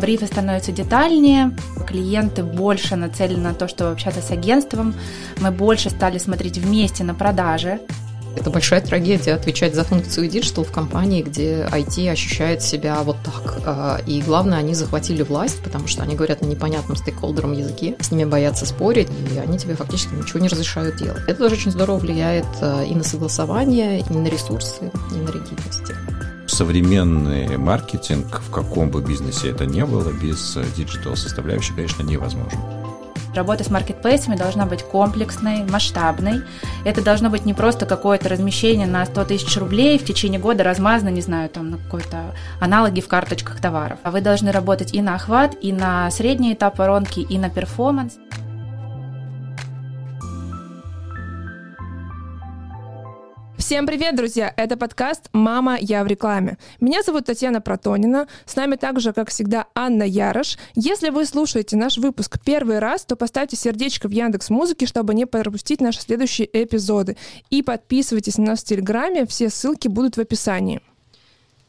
Брифы становятся детальнее, клиенты больше нацелены на то, чтобы общаться с агентством, мы больше стали смотреть вместе на продажи, это большая трагедия отвечать за функцию digital в компании, где IT ощущает себя вот так. А, и главное, они захватили власть, потому что они говорят на непонятном стейкхолдерам языке, с ними боятся спорить, и они тебе фактически ничего не разрешают делать. Это тоже очень здорово влияет а, и на согласование, и на ресурсы, и на ригидности современный маркетинг, в каком бы бизнесе это ни было, без digital составляющей, конечно, невозможен. Работа с маркетплейсами должна быть комплексной, масштабной. Это должно быть не просто какое-то размещение на 100 тысяч рублей в течение года размазано, не знаю, там на какой-то аналоги в карточках товаров. А вы должны работать и на охват, и на средний этап воронки, и на performance. Всем привет, друзья! Это подкаст «Мама, я в рекламе». Меня зовут Татьяна Протонина. С нами также, как всегда, Анна Ярош. Если вы слушаете наш выпуск первый раз, то поставьте сердечко в Яндекс Музыке, чтобы не пропустить наши следующие эпизоды. И подписывайтесь на нас в Телеграме, все ссылки будут в описании.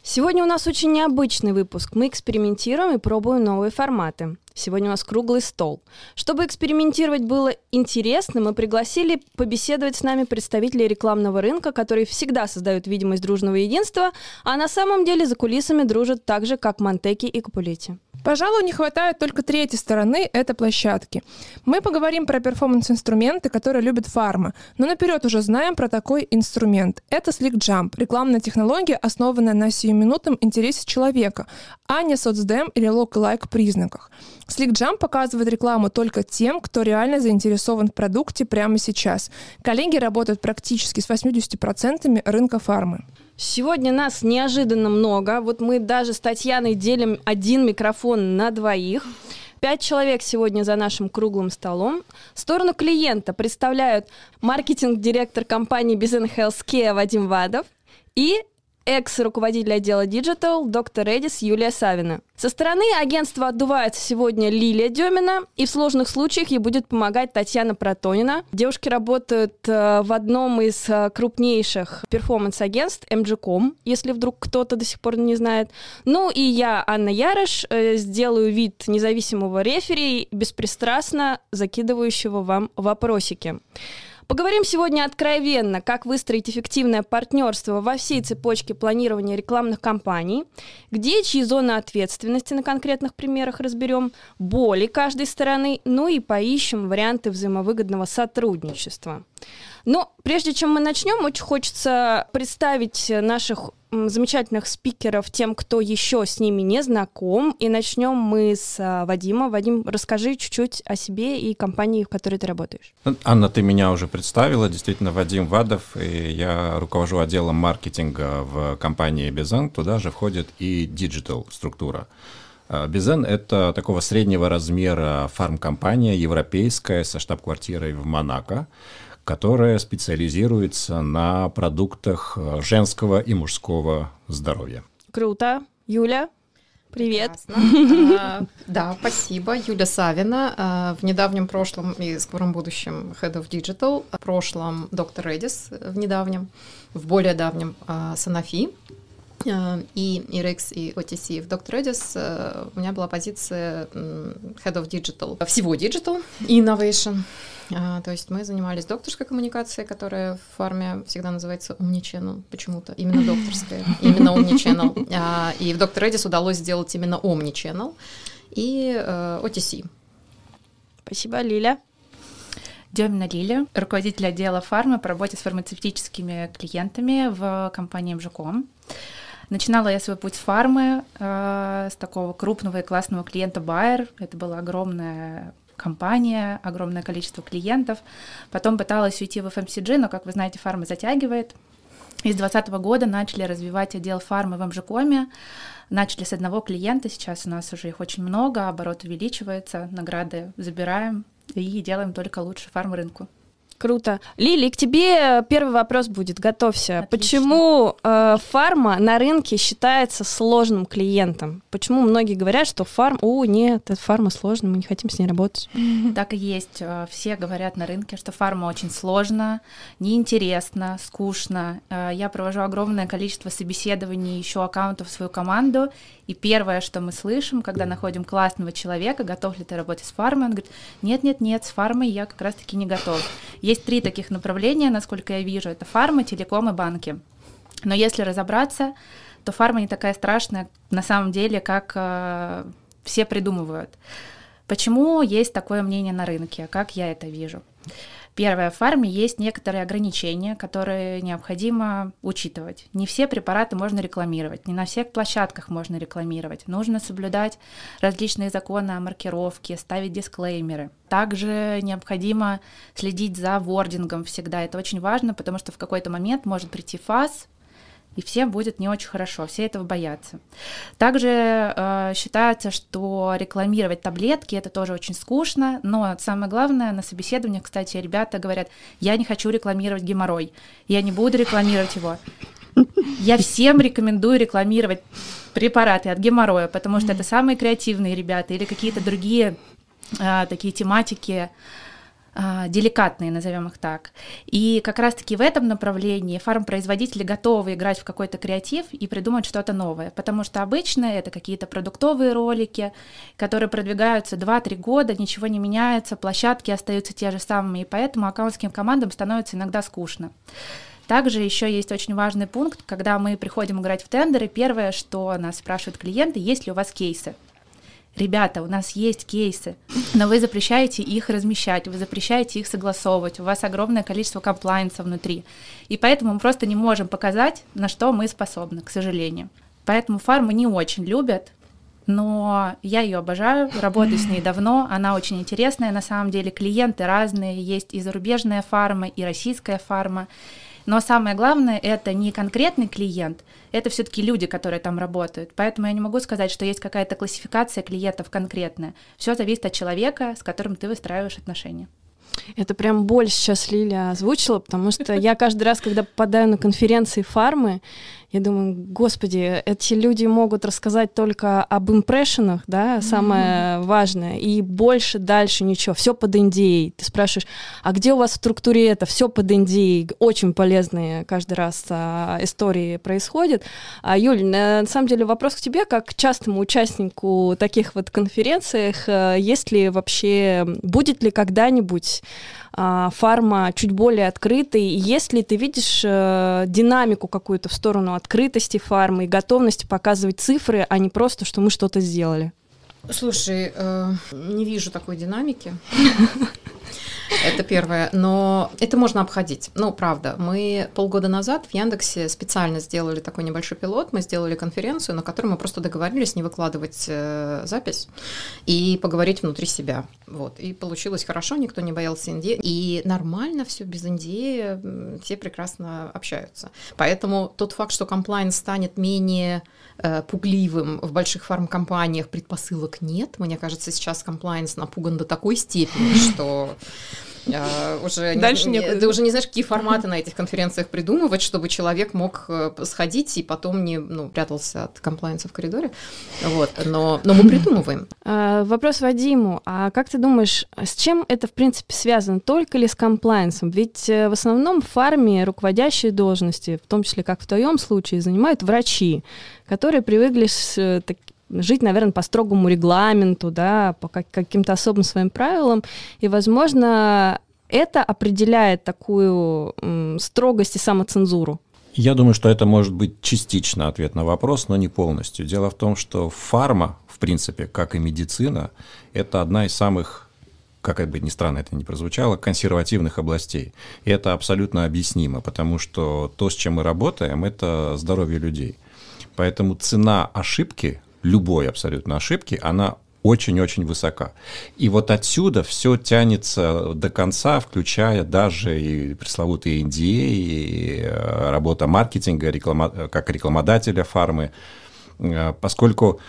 Сегодня у нас очень необычный выпуск. Мы экспериментируем и пробуем новые форматы. Сегодня у нас круглый стол. Чтобы экспериментировать было интересно, мы пригласили побеседовать с нами представителей рекламного рынка, которые всегда создают видимость дружного единства, а на самом деле за кулисами дружат так же, как Монтеки и Капулетти. Пожалуй, не хватает только третьей стороны — это площадки. Мы поговорим про перформанс-инструменты, которые любят фарма, но наперед уже знаем про такой инструмент. Это Slick Jump — рекламная технология, основанная на сиюминутном интересе человека, а не соцдем или look-like признаках. Slick Jump показывает рекламу только тем, кто реально заинтересован в продукте прямо сейчас. Коллеги работают практически с 80% рынка фармы. Сегодня нас неожиданно много. Вот мы даже с Татьяной делим один микрофон на двоих. Пять человек сегодня за нашим круглым столом. Сторону клиента представляют маркетинг-директор компании Business Healthcare Вадим Вадов и экс-руководитель отдела Digital, доктор Эдис Юлия Савина. Со стороны агентства отдувается сегодня Лилия Демина, и в сложных случаях ей будет помогать Татьяна Протонина. Девушки работают э, в одном из э, крупнейших перформанс-агентств MG.com, если вдруг кто-то до сих пор не знает. Ну и я, Анна Ярош, э, сделаю вид независимого рефери, беспристрастно закидывающего вам вопросики. Поговорим сегодня откровенно, как выстроить эффективное партнерство во всей цепочке планирования рекламных кампаний, где чьи зоны ответственности на конкретных примерах разберем, боли каждой стороны, ну и поищем варианты взаимовыгодного сотрудничества. Но прежде чем мы начнем, очень хочется представить наших замечательных спикеров тем, кто еще с ними не знаком. И начнем мы с а, Вадима. Вадим, расскажи чуть-чуть о себе и компании, в которой ты работаешь. Анна, ты меня уже представила. Действительно, Вадим Вадов. И я руковожу отделом маркетинга в компании Besins. Туда же входит и digital структура. Безен – это такого среднего размера фармкомпания европейская со штаб-квартирой в Монако которая специализируется на продуктах э, женского и мужского здоровья. Круто. Юля, Привет. А, да, спасибо. Юля Савина. А, в недавнем прошлом и скором будущем Head of Digital. В прошлом Dr. Reddy's в недавнем, в более давнем Санафи. И Rex и OTC в Dr. Redis э, у меня была позиция Head of Digital, всего Digital и Innovation. А, то есть мы занимались докторской коммуникацией, которая в фарме всегда называется Omnichannel почему-то. Именно докторская, именно Omnichannel. А, и в Dr. Redis удалось сделать именно Omnichannel и э, OTC. Спасибо, Лиля. Демина Лиля, руководитель отдела фармы по работе с фармацевтическими клиентами в компании МЖКом. Начинала я свой путь с фармы, э, с такого крупного и классного клиента Bayer. Это была огромная компания, огромное количество клиентов. Потом пыталась уйти в FMCG, но, как вы знаете, фарма затягивает. И с 2020 года начали развивать отдел фармы в МЖКоме. Начали с одного клиента, сейчас у нас уже их очень много, оборот увеличивается, награды забираем и делаем только лучше фарм рынку. Круто. Лили, к тебе первый вопрос будет. Готовься. Отлично. Почему э, фарма на рынке считается сложным клиентом? Почему многие говорят, что фарм... О, нет, это фарма сложная, мы не хотим с ней работать. Так и есть. Э, Все говорят на рынке, что фарма очень сложно, неинтересно, скучно. Э, Я провожу огромное количество собеседований, ищу аккаунтов в свою команду, и первое, что мы слышим, когда находим классного человека, готов ли ты работать с фармой, он говорит, нет-нет-нет, с фармой я как раз-таки не готов. Есть три таких направления, насколько я вижу, это фарма, телеком и банки. Но если разобраться, то фарма не такая страшная на самом деле, как э, все придумывают. Почему есть такое мнение на рынке? Как я это вижу? Первое, фарме есть некоторые ограничения, которые необходимо учитывать. Не все препараты можно рекламировать, не на всех площадках можно рекламировать. Нужно соблюдать различные законы о маркировке, ставить дисклеймеры. Также необходимо следить за вордингом всегда. Это очень важно, потому что в какой-то момент может прийти фаз, и всем будет не очень хорошо, все этого боятся. Также э, считается, что рекламировать таблетки это тоже очень скучно, но самое главное на собеседованиях, кстати, ребята говорят, я не хочу рекламировать геморрой, я не буду рекламировать его. Я всем рекомендую рекламировать препараты от геморроя, потому что это самые креативные ребята или какие-то другие э, такие тематики деликатные, назовем их так. И как раз-таки в этом направлении фармпроизводители готовы играть в какой-то креатив и придумать что-то новое, потому что обычно это какие-то продуктовые ролики, которые продвигаются 2-3 года, ничего не меняется, площадки остаются те же самые, и поэтому аккаунтским командам становится иногда скучно. Также еще есть очень важный пункт, когда мы приходим играть в тендеры, первое, что нас спрашивают клиенты, есть ли у вас кейсы. Ребята, у нас есть кейсы, но вы запрещаете их размещать, вы запрещаете их согласовывать, у вас огромное количество комплайенса внутри. И поэтому мы просто не можем показать, на что мы способны, к сожалению. Поэтому фармы не очень любят, но я ее обожаю, работаю с ней давно, она очень интересная, на самом деле клиенты разные, есть и зарубежная фарма, и российская фарма. Но самое главное, это не конкретный клиент, это все-таки люди, которые там работают. Поэтому я не могу сказать, что есть какая-то классификация клиентов конкретная. Все зависит от человека, с которым ты выстраиваешь отношения. Это прям боль сейчас Лиля озвучила, потому что я каждый раз, когда попадаю на конференции фармы, я думаю, господи, эти люди могут рассказать только об импрессионах, да, самое mm-hmm. важное, и больше дальше ничего, все под NDA. Ты спрашиваешь, а где у вас в структуре это? Все под NDA. Очень полезные каждый раз а, истории происходят. А, Юль, на, на самом деле вопрос к тебе, как к частому участнику таких вот конференциях, а, есть ли вообще, будет ли когда-нибудь а, фарма чуть более открытой. Если ты видишь э, динамику какую-то в сторону открытости фармы и готовности показывать цифры, а не просто, что мы что-то сделали. Слушай, э, не вижу такой динамики. Это первое. Но это можно обходить. Ну, правда. Мы полгода назад в Яндексе специально сделали такой небольшой пилот. Мы сделали конференцию, на которой мы просто договорились не выкладывать э, запись и поговорить внутри себя. Вот. И получилось хорошо, никто не боялся Индии. И нормально все без Индии, все прекрасно общаются. Поэтому тот факт, что комплайн станет менее э, пугливым в больших фармкомпаниях, предпосылок нет. Мне кажется, сейчас комплайнс напуган до такой степени, что Uh, уже Дальше не, не, ты уже не знаешь, какие форматы на этих конференциях придумывать, чтобы человек мог э, сходить и потом не ну, прятался от комплайенса в коридоре. Вот. Но, но мы придумываем. Uh, вопрос Вадиму. А как ты думаешь, с чем это, в принципе, связано? Только ли с комплайенсом? Ведь э, в основном в фарме руководящие должности, в том числе, как в твоем случае, занимают врачи, которые привыкли с, э, так, жить, наверное, по строгому регламенту, да, по каким-то особым своим правилам, и, возможно, это определяет такую строгость и самоцензуру. Я думаю, что это может быть частично ответ на вопрос, но не полностью. Дело в том, что фарма, в принципе, как и медицина, это одна из самых как бы ни странно это не прозвучало, консервативных областей. И это абсолютно объяснимо, потому что то, с чем мы работаем, это здоровье людей. Поэтому цена ошибки любой абсолютно ошибки, она очень-очень высока. И вот отсюда все тянется до конца, включая даже и пресловутые NDA, и э, работа маркетинга, реклама, как рекламодателя фармы, э, поскольку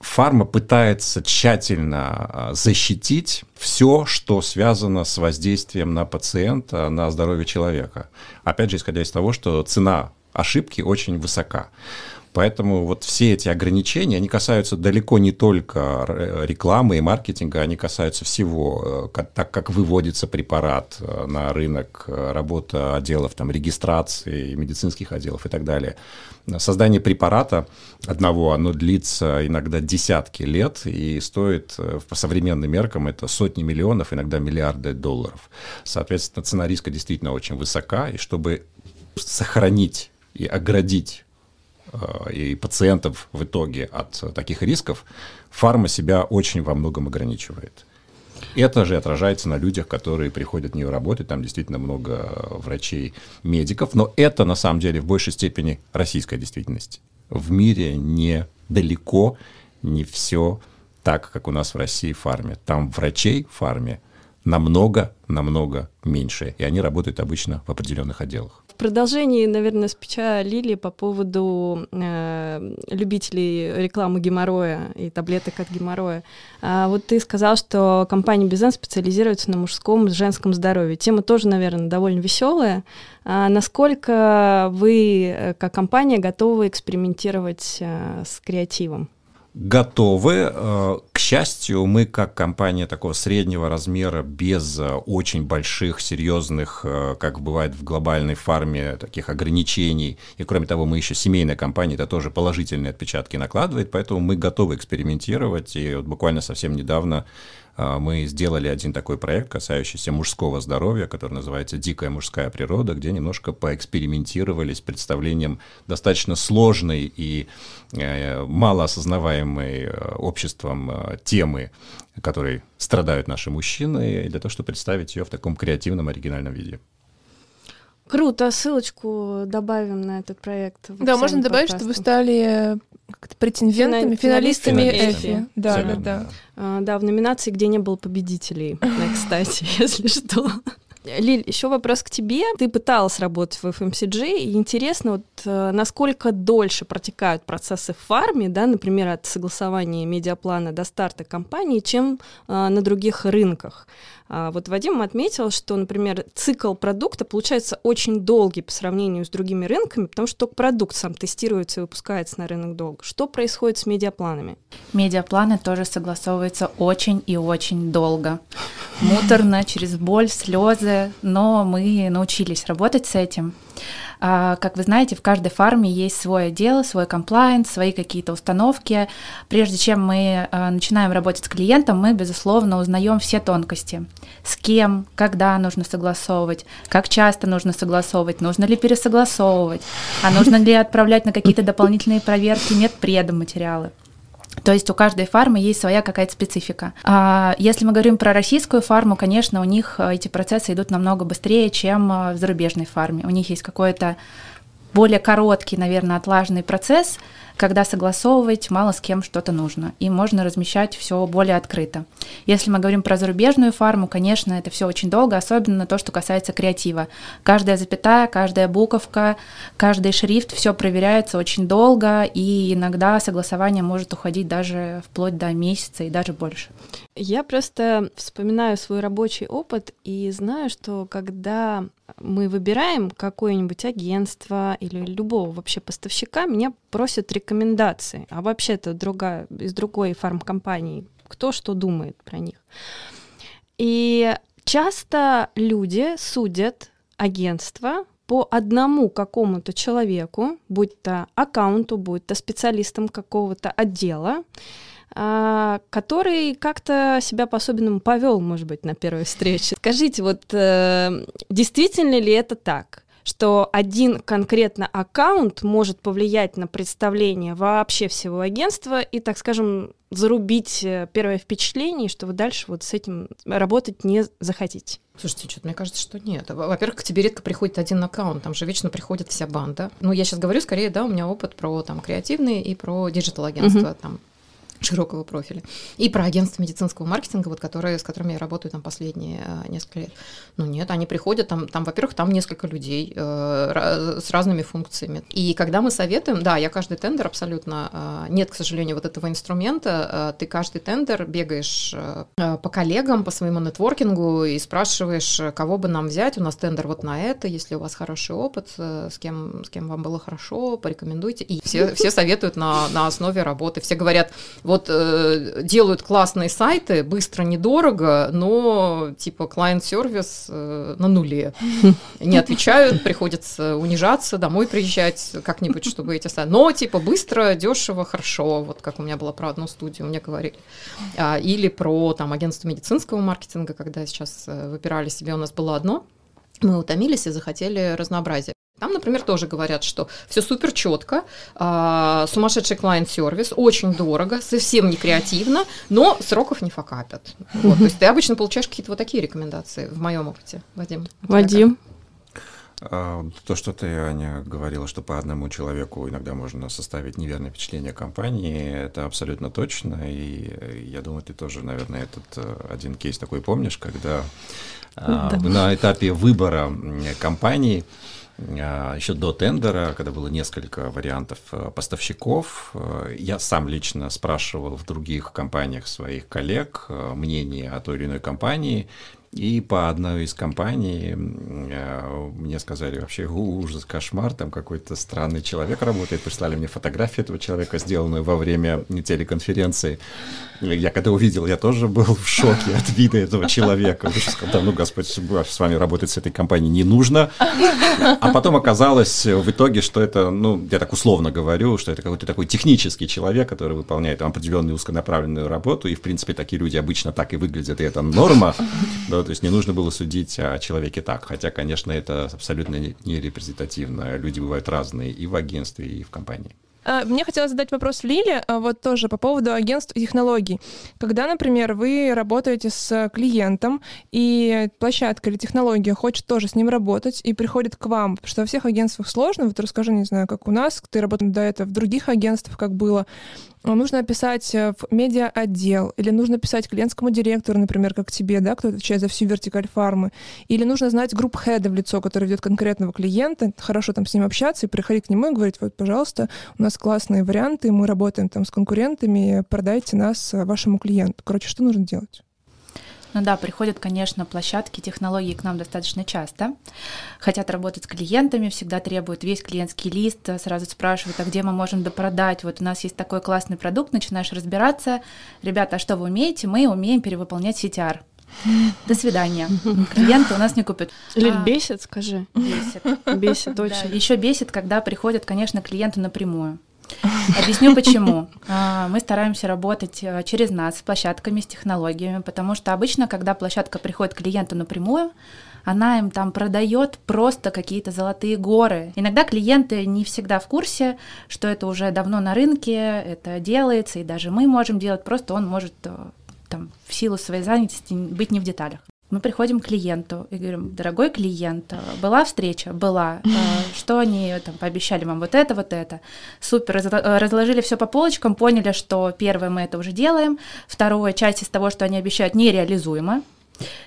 фарма пытается тщательно а, защитить все, что связано с воздействием на пациента, на здоровье человека. Опять же, исходя из того, что цена ошибки очень высока. Поэтому вот все эти ограничения, они касаются далеко не только рекламы и маркетинга, они касаются всего, э, так как выводится препарат э, на рынок, э, работа отделов там, регистрации, медицинских отделов и так далее. Создание препарата одного, оно длится иногда десятки лет и стоит по современным меркам это сотни миллионов, иногда миллиарды долларов. Соответственно, цена риска действительно очень высока, и чтобы сохранить и оградить Э, и пациентов в итоге от таких рисков, фарма себя очень во многом ограничивает. Это же отражается на людях, которые приходят в нее работать. Там действительно много врачей, медиков. Но это на самом деле в большей степени российская действительность. В мире не далеко не все так, как у нас в России в фарме. Там врачей в фарме намного-намного меньше. И они работают обычно в определенных отделах продолжении, наверное, спича Лили по поводу э, любителей рекламы геморроя и таблеток от геморроя. А вот ты сказал, что компания Бизен специализируется на мужском и женском здоровье. Тема тоже, наверное, довольно веселая. А насколько вы, э, как компания, готовы экспериментировать э, с креативом? Готовы. Э, к счастью, мы как компания такого среднего размера, без э, очень больших, серьезных, э, как бывает в глобальной фарме, таких ограничений. И кроме того, мы еще семейная компания, это тоже положительные отпечатки накладывает, поэтому мы готовы экспериментировать. И вот буквально совсем недавно мы сделали один такой проект, касающийся мужского здоровья, который называется «Дикая мужская природа», где немножко поэкспериментировали с представлением достаточно сложной и э, малоосознаваемой э, обществом э, темы, которой страдают наши мужчины, для того, чтобы представить ее в таком креативном, оригинальном виде. Круто, ссылочку добавим на этот проект. Да, можно добавить, подкаста. что вы стали претендентами, финалистами, финалистами Эфи. Да, да, да. А, да, в номинации, где не было победителей, кстати, если что. Лиль, еще вопрос к тебе. Ты пыталась работать в FMCG, и интересно, вот э, насколько дольше протекают процессы в фарме, да, например, от согласования медиаплана до старта компании, чем э, на других рынках. А вот Вадим отметил, что, например, цикл продукта получается очень долгий по сравнению с другими рынками, потому что только продукт сам тестируется и выпускается на рынок долго. Что происходит с медиапланами? Медиапланы тоже согласовываются очень и очень долго. Муторно, через боль, слезы, но мы научились работать с этим. А, как вы знаете, в каждой фарме есть свой отдел, свой комплайнс, свои какие-то установки. Прежде чем мы а, начинаем работать с клиентом, мы, безусловно, узнаем все тонкости. С кем, когда нужно согласовывать, как часто нужно согласовывать, нужно ли пересогласовывать, а нужно ли отправлять на какие-то дополнительные проверки медпредоматериалы. То есть у каждой фармы есть своя какая-то специфика. А если мы говорим про российскую фарму, конечно, у них э, эти процессы идут намного быстрее, чем э, в зарубежной фарме. У них есть какой-то более короткий, наверное, отлаженный процесс, когда согласовывать мало с кем что-то нужно, и можно размещать все более открыто. Если мы говорим про зарубежную фарму, конечно, это все очень долго, особенно то, что касается креатива. Каждая запятая, каждая буковка, каждый шрифт, все проверяется очень долго, и иногда согласование может уходить даже вплоть до месяца и даже больше. Я просто вспоминаю свой рабочий опыт и знаю, что когда мы выбираем какое-нибудь агентство или любого вообще поставщика, меня просят рекомендации. А вообще-то другая, из другой фармкомпании, кто что думает про них. И часто люди судят агентство по одному какому-то человеку, будь то аккаунту, будь то специалистам какого-то отдела, который как-то себя по-особенному повел, может быть, на первой встрече. Скажите, вот э, действительно ли это так? что один конкретно аккаунт может повлиять на представление вообще всего агентства и, так скажем, зарубить э, первое впечатление, что вы дальше вот с этим работать не захотите. Слушайте, что-то мне кажется, что нет. Во-первых, к тебе редко приходит один аккаунт, там же вечно приходит вся банда. Ну, я сейчас говорю скорее, да, у меня опыт про там креативные и про диджитал агентство, uh-huh. там широкого профиля. И про агентство медицинского маркетинга, вот, которые, с которыми я работаю там последние э, несколько лет. Ну нет, они приходят, там, там во-первых, там несколько людей э, с разными функциями. И когда мы советуем, да, я каждый тендер абсолютно... Э, нет, к сожалению, вот этого инструмента. Э, ты каждый тендер бегаешь э, по коллегам, по своему нетворкингу и спрашиваешь, кого бы нам взять. У нас тендер вот на это, если у вас хороший опыт, э, с кем, с кем вам было хорошо, порекомендуйте. И все, все советуют на, на основе работы. Все говорят, вот э, делают классные сайты, быстро, недорого, но типа клиент-сервис э, на нуле. Не отвечают, приходится унижаться, домой приезжать как-нибудь, чтобы эти сайты. Но типа быстро, дешево, хорошо. Вот как у меня было про одну студию, мне говорили. А, или про там агентство медицинского маркетинга, когда сейчас э, выбирали себе, у нас было одно, мы утомились и захотели разнообразия. Там, например, тоже говорят, что все супер четко, э, сумасшедший клиент-сервис, очень дорого, совсем не креативно, но сроков не факапят. Вот, то есть ты обычно получаешь какие-то вот такие рекомендации в моем опыте, Вадим. Вадим. А, то, что ты, Аня, говорила, что по одному человеку иногда можно составить неверное впечатление о компании, это абсолютно точно. И я думаю, ты тоже, наверное, этот э, один кейс такой помнишь, когда да. на этапе выбора компании а, еще до тендера, когда было несколько вариантов э, поставщиков, э, я сам лично спрашивал в других компаниях своих коллег э, мнение о той или иной компании, и по одной из компаний э, мне сказали вообще ужас, кошмар, там какой-то странный человек работает. Прислали мне фотографию этого человека, сделанную во время телеконференции. Я когда увидел, я тоже был в шоке от вида этого человека. Я сказал, ну, Господь, с вами работать с этой компанией не нужно. А потом оказалось в итоге, что это, ну, я так условно говорю, что это какой-то такой технический человек, который выполняет определенную узконаправленную работу, и, в принципе, такие люди обычно так и выглядят, и это норма. Да, то есть не нужно было судить о человеке так. Хотя, конечно, это абсолютно не репрезентативно. Люди бывают разные и в агентстве, и в компании. А, мне хотелось задать вопрос Лиле, а, вот тоже по поводу агентств и технологий. Когда, например, вы работаете с клиентом, и площадка или технология хочет тоже с ним работать и приходит к вам, что во всех агентствах сложно, вот расскажи, не знаю, как у нас, ты работал до этого в других агентствах, как было, нужно писать э, в медиа-отдел, или нужно писать клиентскому директору, например, как тебе, да, кто отвечает за всю вертикаль фармы, или нужно знать групп хеда в лицо, который ведет конкретного клиента, хорошо там с ним общаться и приходить к нему и говорить, вот, пожалуйста, у нас классные варианты, мы работаем там с конкурентами, продайте нас э, вашему клиенту. Короче, что нужно делать? Ну да, приходят, конечно, площадки, технологии к нам достаточно часто. Хотят работать с клиентами, всегда требуют весь клиентский лист, сразу спрашивают, а где мы можем допродать? Вот у нас есть такой классный продукт, начинаешь разбираться. Ребята, а что вы умеете? Мы умеем перевыполнять CTR. До свидания. Клиенты у нас не купят. Лиль, а, бесит, скажи. Бесит. Бесит очень. Да, еще бесит, когда приходят, конечно, клиенты напрямую. Объясню почему. А, мы стараемся работать э, через нас с площадками, с технологиями, потому что обычно, когда площадка приходит к клиенту напрямую, она им там продает просто какие-то золотые горы. Иногда клиенты не всегда в курсе, что это уже давно на рынке, это делается, и даже мы можем делать, просто он может э, там, в силу своей занятости быть не в деталях. Мы приходим к клиенту и говорим, дорогой клиент, была встреча? Была. А, что они там пообещали вам? Вот это, вот это. Супер. Разложили все по полочкам, поняли, что первое мы это уже делаем, второе, часть из того, что они обещают, нереализуемо.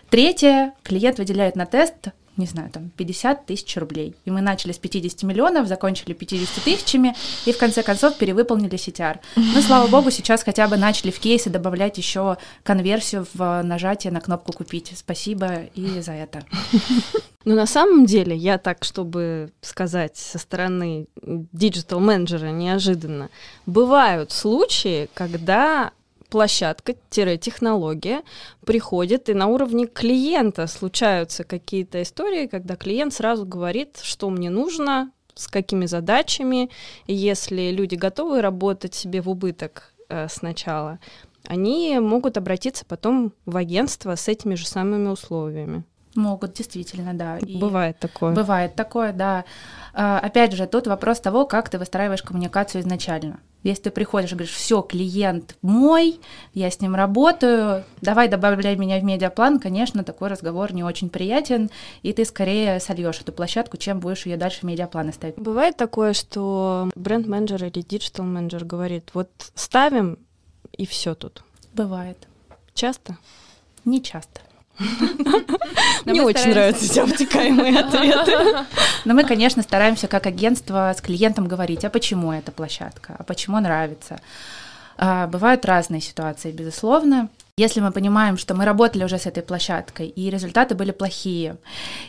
Третье, клиент выделяет на тест не знаю, там 50 тысяч рублей. И мы начали с 50 миллионов, закончили 50 тысячами и в конце концов перевыполнили CTR. Но, слава богу, сейчас хотя бы начали в кейсы добавлять еще конверсию в нажатие на кнопку «Купить». Спасибо и за это. Ну, на самом деле, я так, чтобы сказать со стороны диджитал-менеджера неожиданно, бывают случаи, когда площадка-технология приходит, и на уровне клиента случаются какие-то истории, когда клиент сразу говорит, что мне нужно, с какими задачами. Если люди готовы работать себе в убыток э, сначала, они могут обратиться потом в агентство с этими же самыми условиями. Могут, действительно, да. И бывает такое. Бывает такое, да. А, опять же, тут вопрос того, как ты выстраиваешь коммуникацию изначально. Если ты приходишь и говоришь, все, клиент мой, я с ним работаю, давай добавляй меня в медиаплан, конечно, такой разговор не очень приятен, и ты скорее сольешь эту площадку, чем будешь ее дальше в медиапланы ставить. Бывает такое, что бренд-менеджер или диджитал-менеджер говорит, вот ставим и все тут. Бывает. Часто? Не часто. Мне очень нравятся эти обтекаемые ответы. Но мы, конечно, стараемся как агентство с клиентом говорить, а почему эта площадка, а почему нравится. А, бывают разные ситуации, безусловно. Если мы понимаем, что мы работали уже с этой площадкой, и результаты были плохие,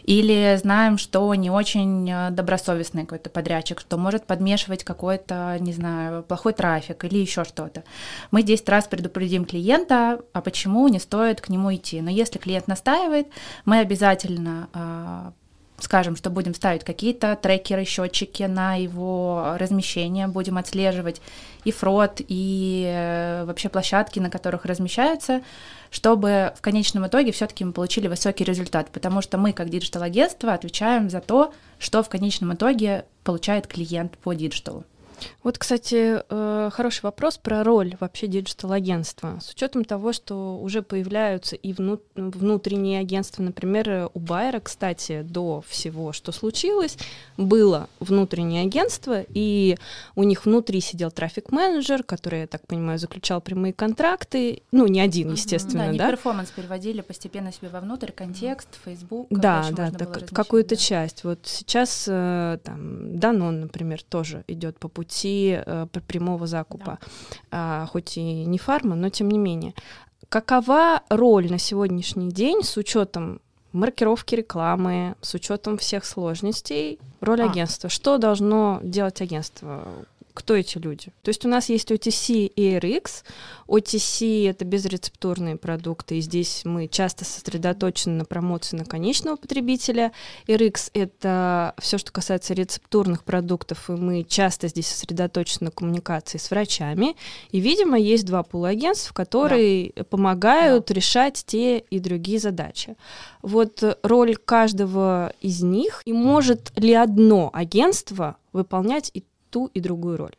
или знаем, что не очень э, добросовестный какой-то подрядчик, что может подмешивать какой-то, не знаю, плохой трафик или еще что-то, мы 10 раз предупредим клиента, а почему не стоит к нему идти. Но если клиент настаивает, мы обязательно а, скажем, что будем ставить какие-то трекеры, счетчики на его размещение, будем отслеживать и фрод, и э, вообще площадки, на которых размещаются, чтобы в конечном итоге все-таки мы получили высокий результат, потому что мы, как диджитал-агентство, отвечаем за то, что в конечном итоге получает клиент по диджиталу. Вот, кстати, э, хороший вопрос про роль вообще диджитал-агентства. С учетом того, что уже появляются и внутренние агентства, например, у Байера, кстати, до всего, что случилось, было внутреннее агентство, и у них внутри сидел трафик-менеджер, который, я так понимаю, заключал прямые контракты, ну, не один, естественно, да? да? перформанс переводили постепенно себе вовнутрь, контекст, Facebook. Да, да, так, какую-то да. часть. Вот сейчас э, там Данон, например, тоже идет по пути пути э, прямого закупа, да. хоть и не фарма, но тем не менее. Какова роль на сегодняшний день с учетом маркировки рекламы, с учетом всех сложностей, роль а. агентства? Что должно делать агентство? Кто эти люди. То есть у нас есть OTC и RX. OTC — это безрецептурные продукты, и здесь мы часто сосредоточены на промоции на конечного потребителя. RX — это все, что касается рецептурных продуктов, и мы часто здесь сосредоточены на коммуникации с врачами. И, видимо, есть два полуагентства, которые да. помогают да. решать те и другие задачи. Вот роль каждого из них, и может ли одно агентство выполнять и ту и другую роль.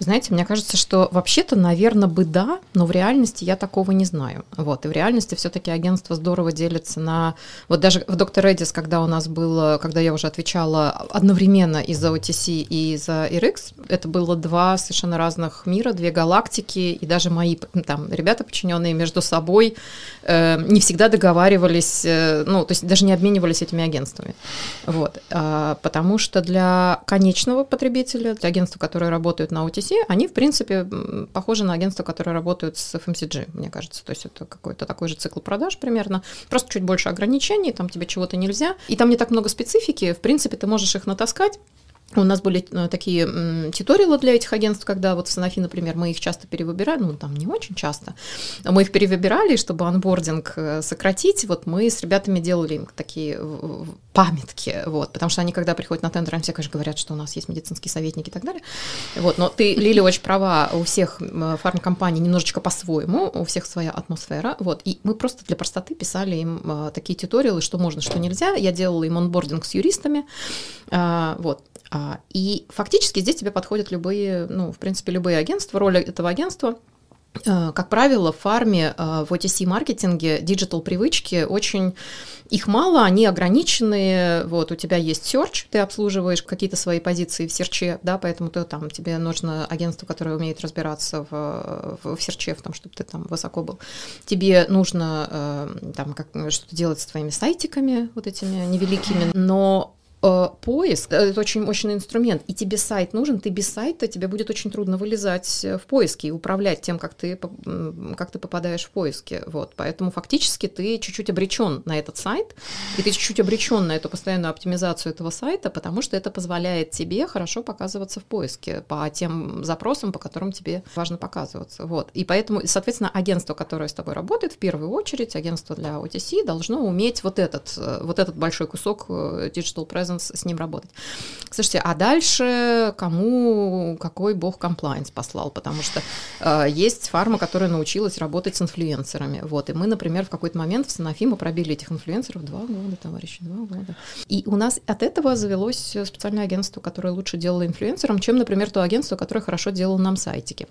Знаете, мне кажется, что вообще-то, наверное, бы да, но в реальности я такого не знаю. Вот, и в реальности все-таки агентство здорово делится на... Вот даже в Доктор Эдис, когда у нас было, когда я уже отвечала одновременно и за OTC, и за RX, это было два совершенно разных мира, две галактики, и даже мои там ребята подчиненные между собой э, не всегда договаривались, э, ну, то есть даже не обменивались этими агентствами. Вот, э, потому что для конечного потребителя, для агентства, которые работают на OTC, они, в принципе, похожи на агентства, которые работают с FMCG, мне кажется. То есть это какой-то такой же цикл продаж примерно, просто чуть больше ограничений, там тебе чего-то нельзя. И там не так много специфики, в принципе, ты можешь их натаскать, у нас были э, такие титориалы для этих агентств, когда вот в Санофи, например, мы их часто перевыбирали, ну, там не очень часто, мы их перевыбирали, чтобы анбординг э, сократить, вот мы с ребятами делали им такие памятки, вот, потому что они, когда приходят на тендер, они все, конечно, говорят, что у нас есть медицинские советники и так далее, вот, но ты, Лили, очень права, у всех фармкомпаний немножечко по-своему, у всех своя атмосфера, вот, и мы просто для простоты писали им э, такие титориалы, что можно, что нельзя, я делала им онбординг с юристами, вот, а, и фактически здесь тебе подходят любые, ну, в принципе, любые агентства, роль этого агентства а, как правило, в фарме, а, в OTC-маркетинге диджитал-привычки очень... Их мало, они ограниченные. Вот у тебя есть search, ты обслуживаешь какие-то свои позиции в серче, да, поэтому ты, там, тебе нужно агентство, которое умеет разбираться в, в, в серче, в том, чтобы ты там высоко был. Тебе нужно там как, что-то делать с твоими сайтиками, вот этими невеликими, но Э, поиск, э, это очень мощный инструмент, и тебе сайт нужен, ты без сайта, тебе будет очень трудно вылезать э, в поиске и управлять тем, как ты, как ты попадаешь в поиски. Вот. Поэтому фактически ты чуть-чуть обречен на этот сайт, и ты чуть-чуть обречен на эту постоянную оптимизацию этого сайта, потому что это позволяет тебе хорошо показываться в поиске по тем запросам, по которым тебе важно показываться. Вот. И поэтому, соответственно, агентство, которое с тобой работает, в первую очередь, агентство для OTC, должно уметь вот этот, вот этот большой кусок digital presence presence с ним работать. Слушайте, а дальше кому какой бог комплайнс послал? Потому что э, есть фарма, которая научилась работать с инфлюенсерами. Вот, и мы, например, в какой-то момент в Санофи мы пробили этих инфлюенсеров два года, товарищи, два года. И у нас от этого завелось специальное агентство, которое лучше делало инфлюенсерам, чем, например, то агентство, которое хорошо делало нам сайтики.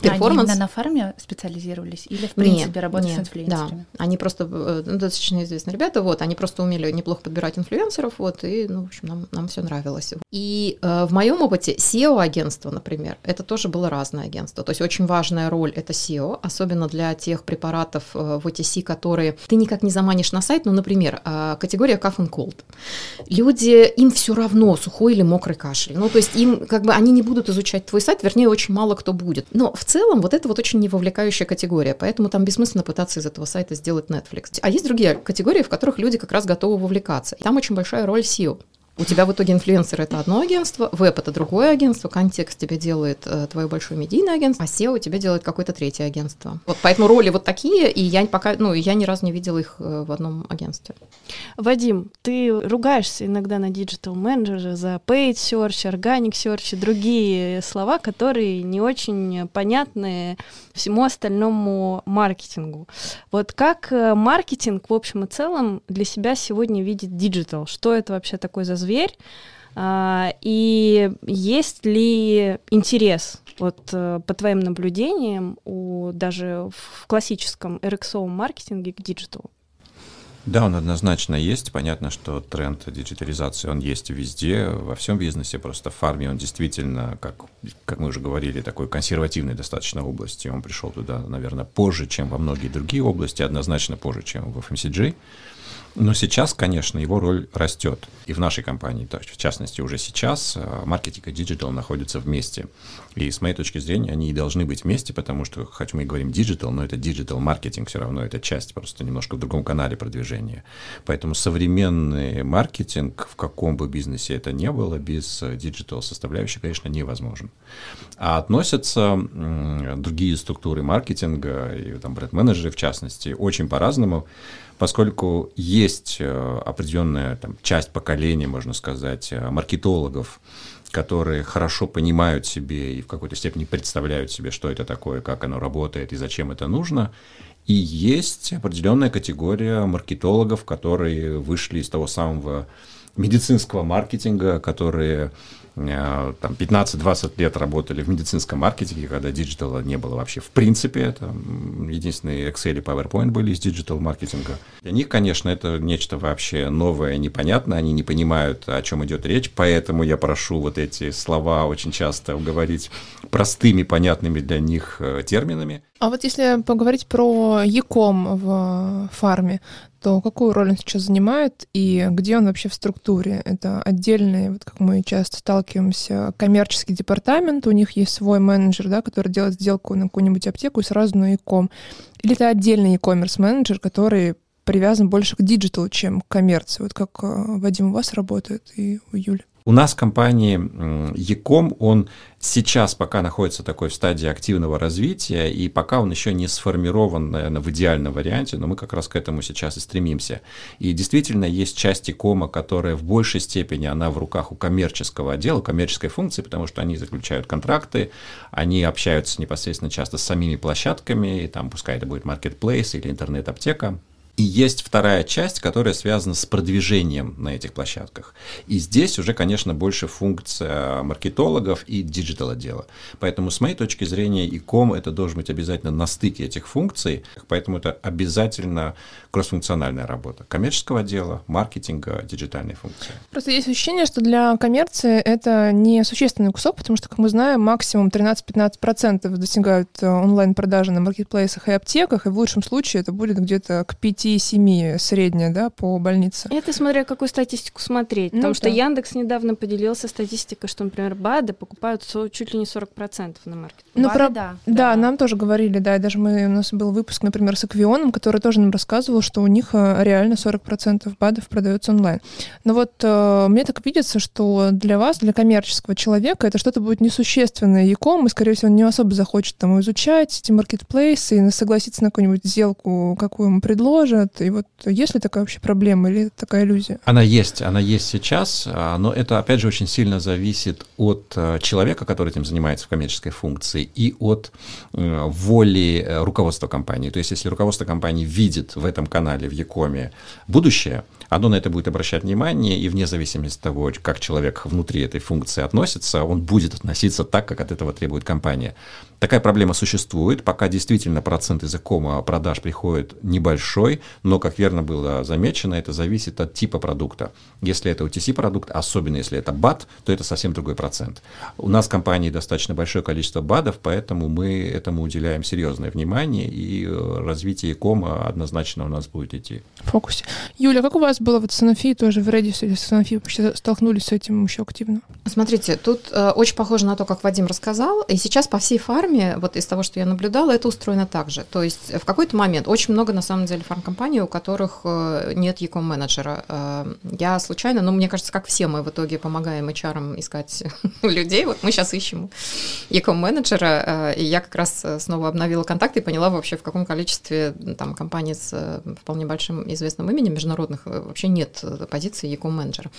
Перформанс. Они на фарме специализировались или, в принципе, нет, работать нет, с инфлюенсерами? Да, они просто, э, ну, достаточно известные ребята, вот, они просто умели неплохо подбирать инфлюенсеров, вот, и, ну, в общем, нам, нам все нравилось. И э, в моем опыте SEO-агентство, например, это тоже было разное агентство, то есть очень важная роль — это SEO, особенно для тех препаратов э, в OTC, которые ты никак не заманишь на сайт, ну, например, э, категория cough and cold. Люди, им все равно, сухой или мокрый кашель, ну, то есть им, как бы, они не будут изучать твой сайт, вернее, очень мало кто будет. Но в целом вот это вот очень невовлекающая категория, поэтому там бессмысленно пытаться из этого сайта сделать Netflix. А есть другие категории, в которых люди как раз готовы вовлекаться. И там очень большая роль SEO. У тебя в итоге инфлюенсер это одно агентство, веб это другое агентство, контекст тебе делает э, твое большое медийное агентство, а SEO тебе делает какое-то третье агентство. Вот поэтому роли вот такие, и я пока, ну, я ни разу не видела их э, в одном агентстве. Вадим, ты ругаешься иногда на Digital Manager за paid search, organic search другие слова, которые не очень понятны всему остальному маркетингу. Вот как э, маркетинг в общем и целом для себя сегодня видит Digital? Что это вообще такое за зверь, а, и есть ли интерес, вот э, по твоим наблюдениям, у, даже в классическом Rx маркетинге к диджиталу? Да, он однозначно есть. Понятно, что тренд диджитализации, он есть везде, во всем бизнесе. Просто в фарме он действительно, как, как мы уже говорили, такой консервативной достаточно области. Он пришел туда, наверное, позже, чем во многие другие области, однозначно позже, чем в FMCG. Но сейчас, конечно, его роль растет. И в нашей компании, в частности, уже сейчас э, маркетинг и диджитал находятся вместе. И с моей точки зрения, они и должны быть вместе, потому что, хоть мы и говорим диджитал, но это диджитал маркетинг все равно, это часть просто немножко в другом канале продвижения. Поэтому современный маркетинг, в каком бы бизнесе это ни было, без диджитал составляющей, конечно, невозможен. А относятся другие структуры маркетинга, и там бренд-менеджеры в частности, очень по-разному поскольку есть э, определенная там, часть поколения, можно сказать, э, маркетологов, которые хорошо понимают себе и в какой-то степени представляют себе, что это такое, как оно работает и зачем это нужно. И есть определенная категория маркетологов, которые вышли из того самого медицинского маркетинга, которые там 15-20 лет работали в медицинском маркетинге, когда диджитала не было вообще в принципе. Там единственные Excel и PowerPoint были из диджитал маркетинга. Для них, конечно, это нечто вообще новое, непонятное. Они не понимают, о чем идет речь, поэтому я прошу вот эти слова очень часто говорить простыми, понятными для них э, терминами. А вот если поговорить про e-com в фарме, то какую роль он сейчас занимает и где он вообще в структуре? Это отдельный, вот как мы часто сталкиваемся, коммерческий департамент, у них есть свой менеджер, да, который делает сделку на какую-нибудь аптеку и сразу на e-com. Или это отдельный e-commerce менеджер, который привязан больше к диджиталу, чем к коммерции. Вот как э, Вадим у вас работает и у Юли. У нас в компании Яком, он сейчас пока находится такой в стадии активного развития, и пока он еще не сформирован, наверное, в идеальном варианте, но мы как раз к этому сейчас и стремимся. И действительно есть часть Якома, которая в большей степени, она в руках у коммерческого отдела, коммерческой функции, потому что они заключают контракты, они общаются непосредственно часто с самими площадками, и там пускай это будет marketplace или интернет-аптека, и есть вторая часть, которая связана с продвижением на этих площадках. И здесь уже, конечно, больше функция маркетологов и диджитал отдела. Поэтому, с моей точки зрения, e-com это должен быть обязательно на стыке этих функций. Поэтому это обязательно кроссфункциональная работа коммерческого отдела, маркетинга, диджитальной функции. Просто есть ощущение, что для коммерции это не существенный кусок, потому что, как мы знаем, максимум 13-15% достигают э, онлайн-продажи на маркетплейсах и аптеках, и в лучшем случае это будет где-то к 5 5,7 средняя, да, по больнице. Это смотря какую статистику смотреть. Ну, потому да. что Яндекс недавно поделился статистикой, что, например, БАДы покупают чуть ли не 40% на маркет. Ну, БАДы, про... да, да. Да, нам тоже говорили, да, и даже мы, у нас был выпуск, например, с Аквионом, который тоже нам рассказывал, что у них э, реально 40% БАДов продается онлайн. Но вот э, мне так видится, что для вас, для коммерческого человека, это что-то будет несущественное яком, и, скорее всего, он не особо захочет там изучать эти маркетплейсы и согласиться на какую-нибудь сделку, какую ему предложат, поддержат? И вот есть ли такая вообще проблема или такая иллюзия? Она есть, она есть сейчас, а, но это, опять же, очень сильно зависит от э, человека, который этим занимается в коммерческой функции, и от э, воли э, руководства компании. То есть, если руководство компании видит в этом канале, в Якоме будущее, оно на это будет обращать внимание, и вне зависимости от того, как человек внутри этой функции относится, он будет относиться так, как от этого требует компания. Такая проблема существует, пока действительно процент языкома продаж приходит небольшой, но, как верно было замечено, это зависит от типа продукта. Если это OTC-продукт, особенно если это БАТ, то это совсем другой процент. У нас в компании достаточно большое количество БАДов, поэтому мы этому уделяем серьезное внимание, и э, развитие кома однозначно у нас будет идти. В фокусе. Юля, как у вас было вот с Sanofi, тоже в или с Sanofi вообще столкнулись с этим еще активно? Смотрите, тут э, очень похоже на то, как Вадим рассказал, и сейчас по всей фарме вот из того, что я наблюдала, это устроено так же. То есть в какой-то момент очень много, на самом деле, фармкомпаний, у которых э, нет e-com менеджера. Э, я случайно, ну, мне кажется, как все мы в итоге помогаем HR искать людей. Вот мы сейчас ищем e-com менеджера, э, и я как раз снова обновила контакты и поняла вообще, в каком количестве там компаний с вполне большим известным именем международных вообще нет позиции e-com менеджера.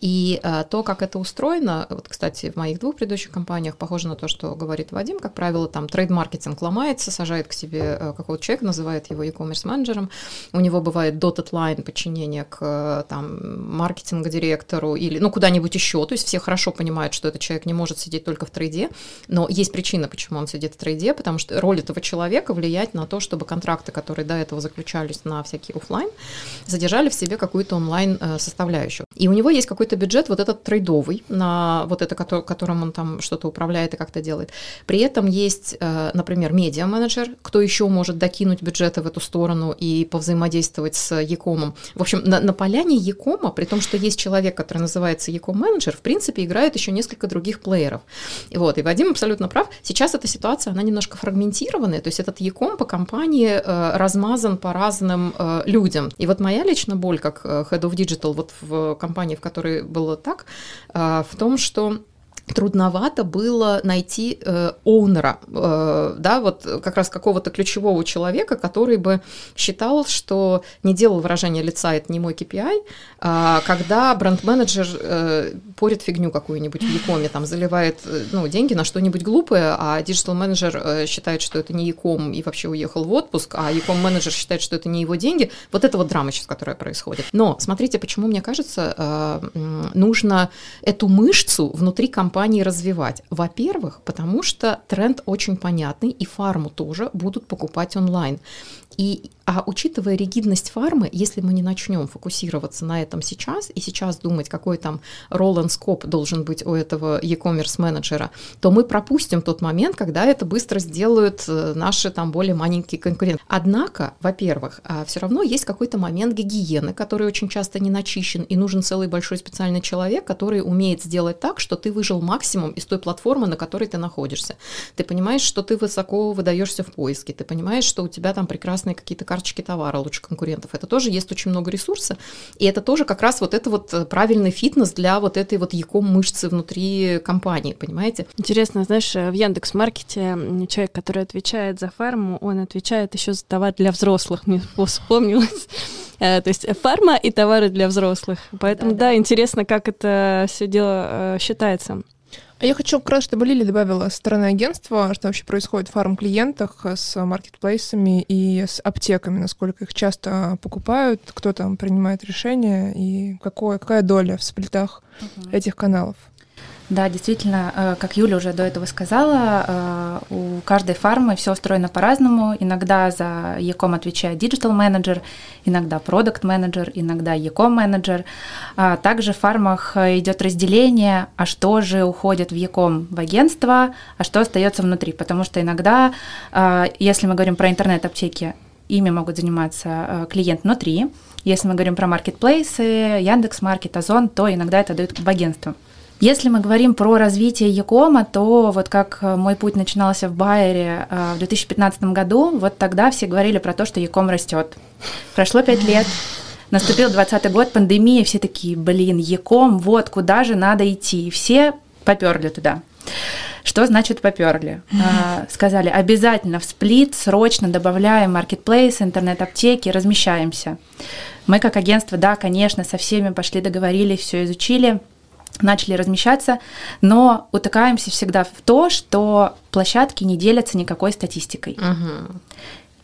И то, как это устроено, вот, кстати, в моих двух предыдущих компаниях похоже на то, что говорит Вадим, как правило, там трейд-маркетинг ломается, сажает к себе э, какого-то человека, называет его e-commerce менеджером. У него бывает dotted line подчинение к э, там, маркетинг-директору или ну, куда-нибудь еще. То есть все хорошо понимают, что этот человек не может сидеть только в трейде, но есть причина, почему он сидит в трейде, потому что роль этого человека влиять на то, чтобы контракты, которые до этого заключались на всякий офлайн, задержали в себе какую-то онлайн э, составляющую. И у него есть какой-то бюджет вот этот трейдовый, на вот это, которым он там что-то управляет и как-то делает. При этом есть э, например, медиа-менеджер, кто еще может докинуть бюджеты в эту сторону и повзаимодействовать с Якомом. В общем, на, на поляне Якома, при том, что есть человек, который называется Яком-менеджер, в принципе, играет еще несколько других плееров. И вот, и Вадим абсолютно прав. Сейчас эта ситуация, она немножко фрагментированная, то есть этот e-com по компании э, размазан по разным э, людям. И вот моя личная боль, как Head of Digital, вот в компании, в которой было так, в том, что трудновато было найти э, owner а, э, да, вот как раз какого-то ключевого человека, который бы считал, что не делал выражение лица, это не мой KPI, а когда бренд-менеджер э, порет фигню какую-нибудь в e-com е, там заливает э, ну, деньги на что-нибудь глупое, а диджитал-менеджер э, считает, что это не e-com и вообще уехал в отпуск, а e-com-менеджер считает, что это не его деньги. Вот это вот драма сейчас, которая происходит. Но смотрите, почему, мне кажется, э, нужно эту мышцу внутри компании компании развивать? Во-первых, потому что тренд очень понятный, и фарму тоже будут покупать онлайн. И а учитывая ригидность фармы, если мы не начнем фокусироваться на этом сейчас и сейчас думать, какой там roll and scope должен быть у этого e-commerce менеджера, то мы пропустим тот момент, когда это быстро сделают э, наши там более маленькие конкуренты. Однако, во-первых, а, все равно есть какой-то момент гигиены, который очень часто не начищен, и нужен целый большой специальный человек, который умеет сделать так, что ты выжил максимум из той платформы, на которой ты находишься. Ты понимаешь, что ты высоко выдаешься в поиске, ты понимаешь, что у тебя там прекрасные какие-то карточки товара лучше конкурентов. Это тоже есть очень много ресурса, и это тоже как раз вот это вот э, правильный фитнес для вот этой вот яком мышцы внутри компании, понимаете? Интересно, знаешь, э, в Яндекс Маркете человек, который отвечает за фарму, он отвечает еще за товар для взрослых, мне вспомнилось. Э, то есть фарма и товары для взрослых. Поэтому, да, да, да интересно, как это все дело считается. Я хочу как раз, чтобы Лили добавила стороны агентства, что вообще происходит в фарм-клиентах с маркетплейсами и с аптеками, насколько их часто покупают, кто там принимает решения и какое, какая доля в split ах uh-huh. этих каналов. Да, действительно, э, как Юля уже до этого сказала, э, у каждой фармы все устроено по-разному. Иногда за e-com отвечает диджитал менеджер, иногда продукт менеджер, иногда e-com менеджер. А также в фармах идет разделение, а что же уходит в Яком в агентство, а что остается внутри. Потому что иногда, э, если мы говорим про интернет-аптеки, ими могут заниматься клиент внутри. Если мы говорим про маркетплейсы, Яндекс.Маркет, Озон, то иногда это дают в агентство. Если мы говорим про развитие Якома, то вот как э, мой путь начинался в Байере э, в 2015 году, вот тогда все говорили про то, что Яком растет. Прошло пять лет, наступил 20 год, пандемия, все такие, блин, Яком, вот куда же надо идти. И все поперли туда. Что значит поперли? А, сказали, обязательно в сплит срочно добавляем маркетплейс, интернет-аптеки, размещаемся. Мы как агентство, да, конечно, со всеми пошли, договорились, все изучили, начали размещаться, но утыкаемся всегда в то, что площадки не делятся никакой статистикой. Угу.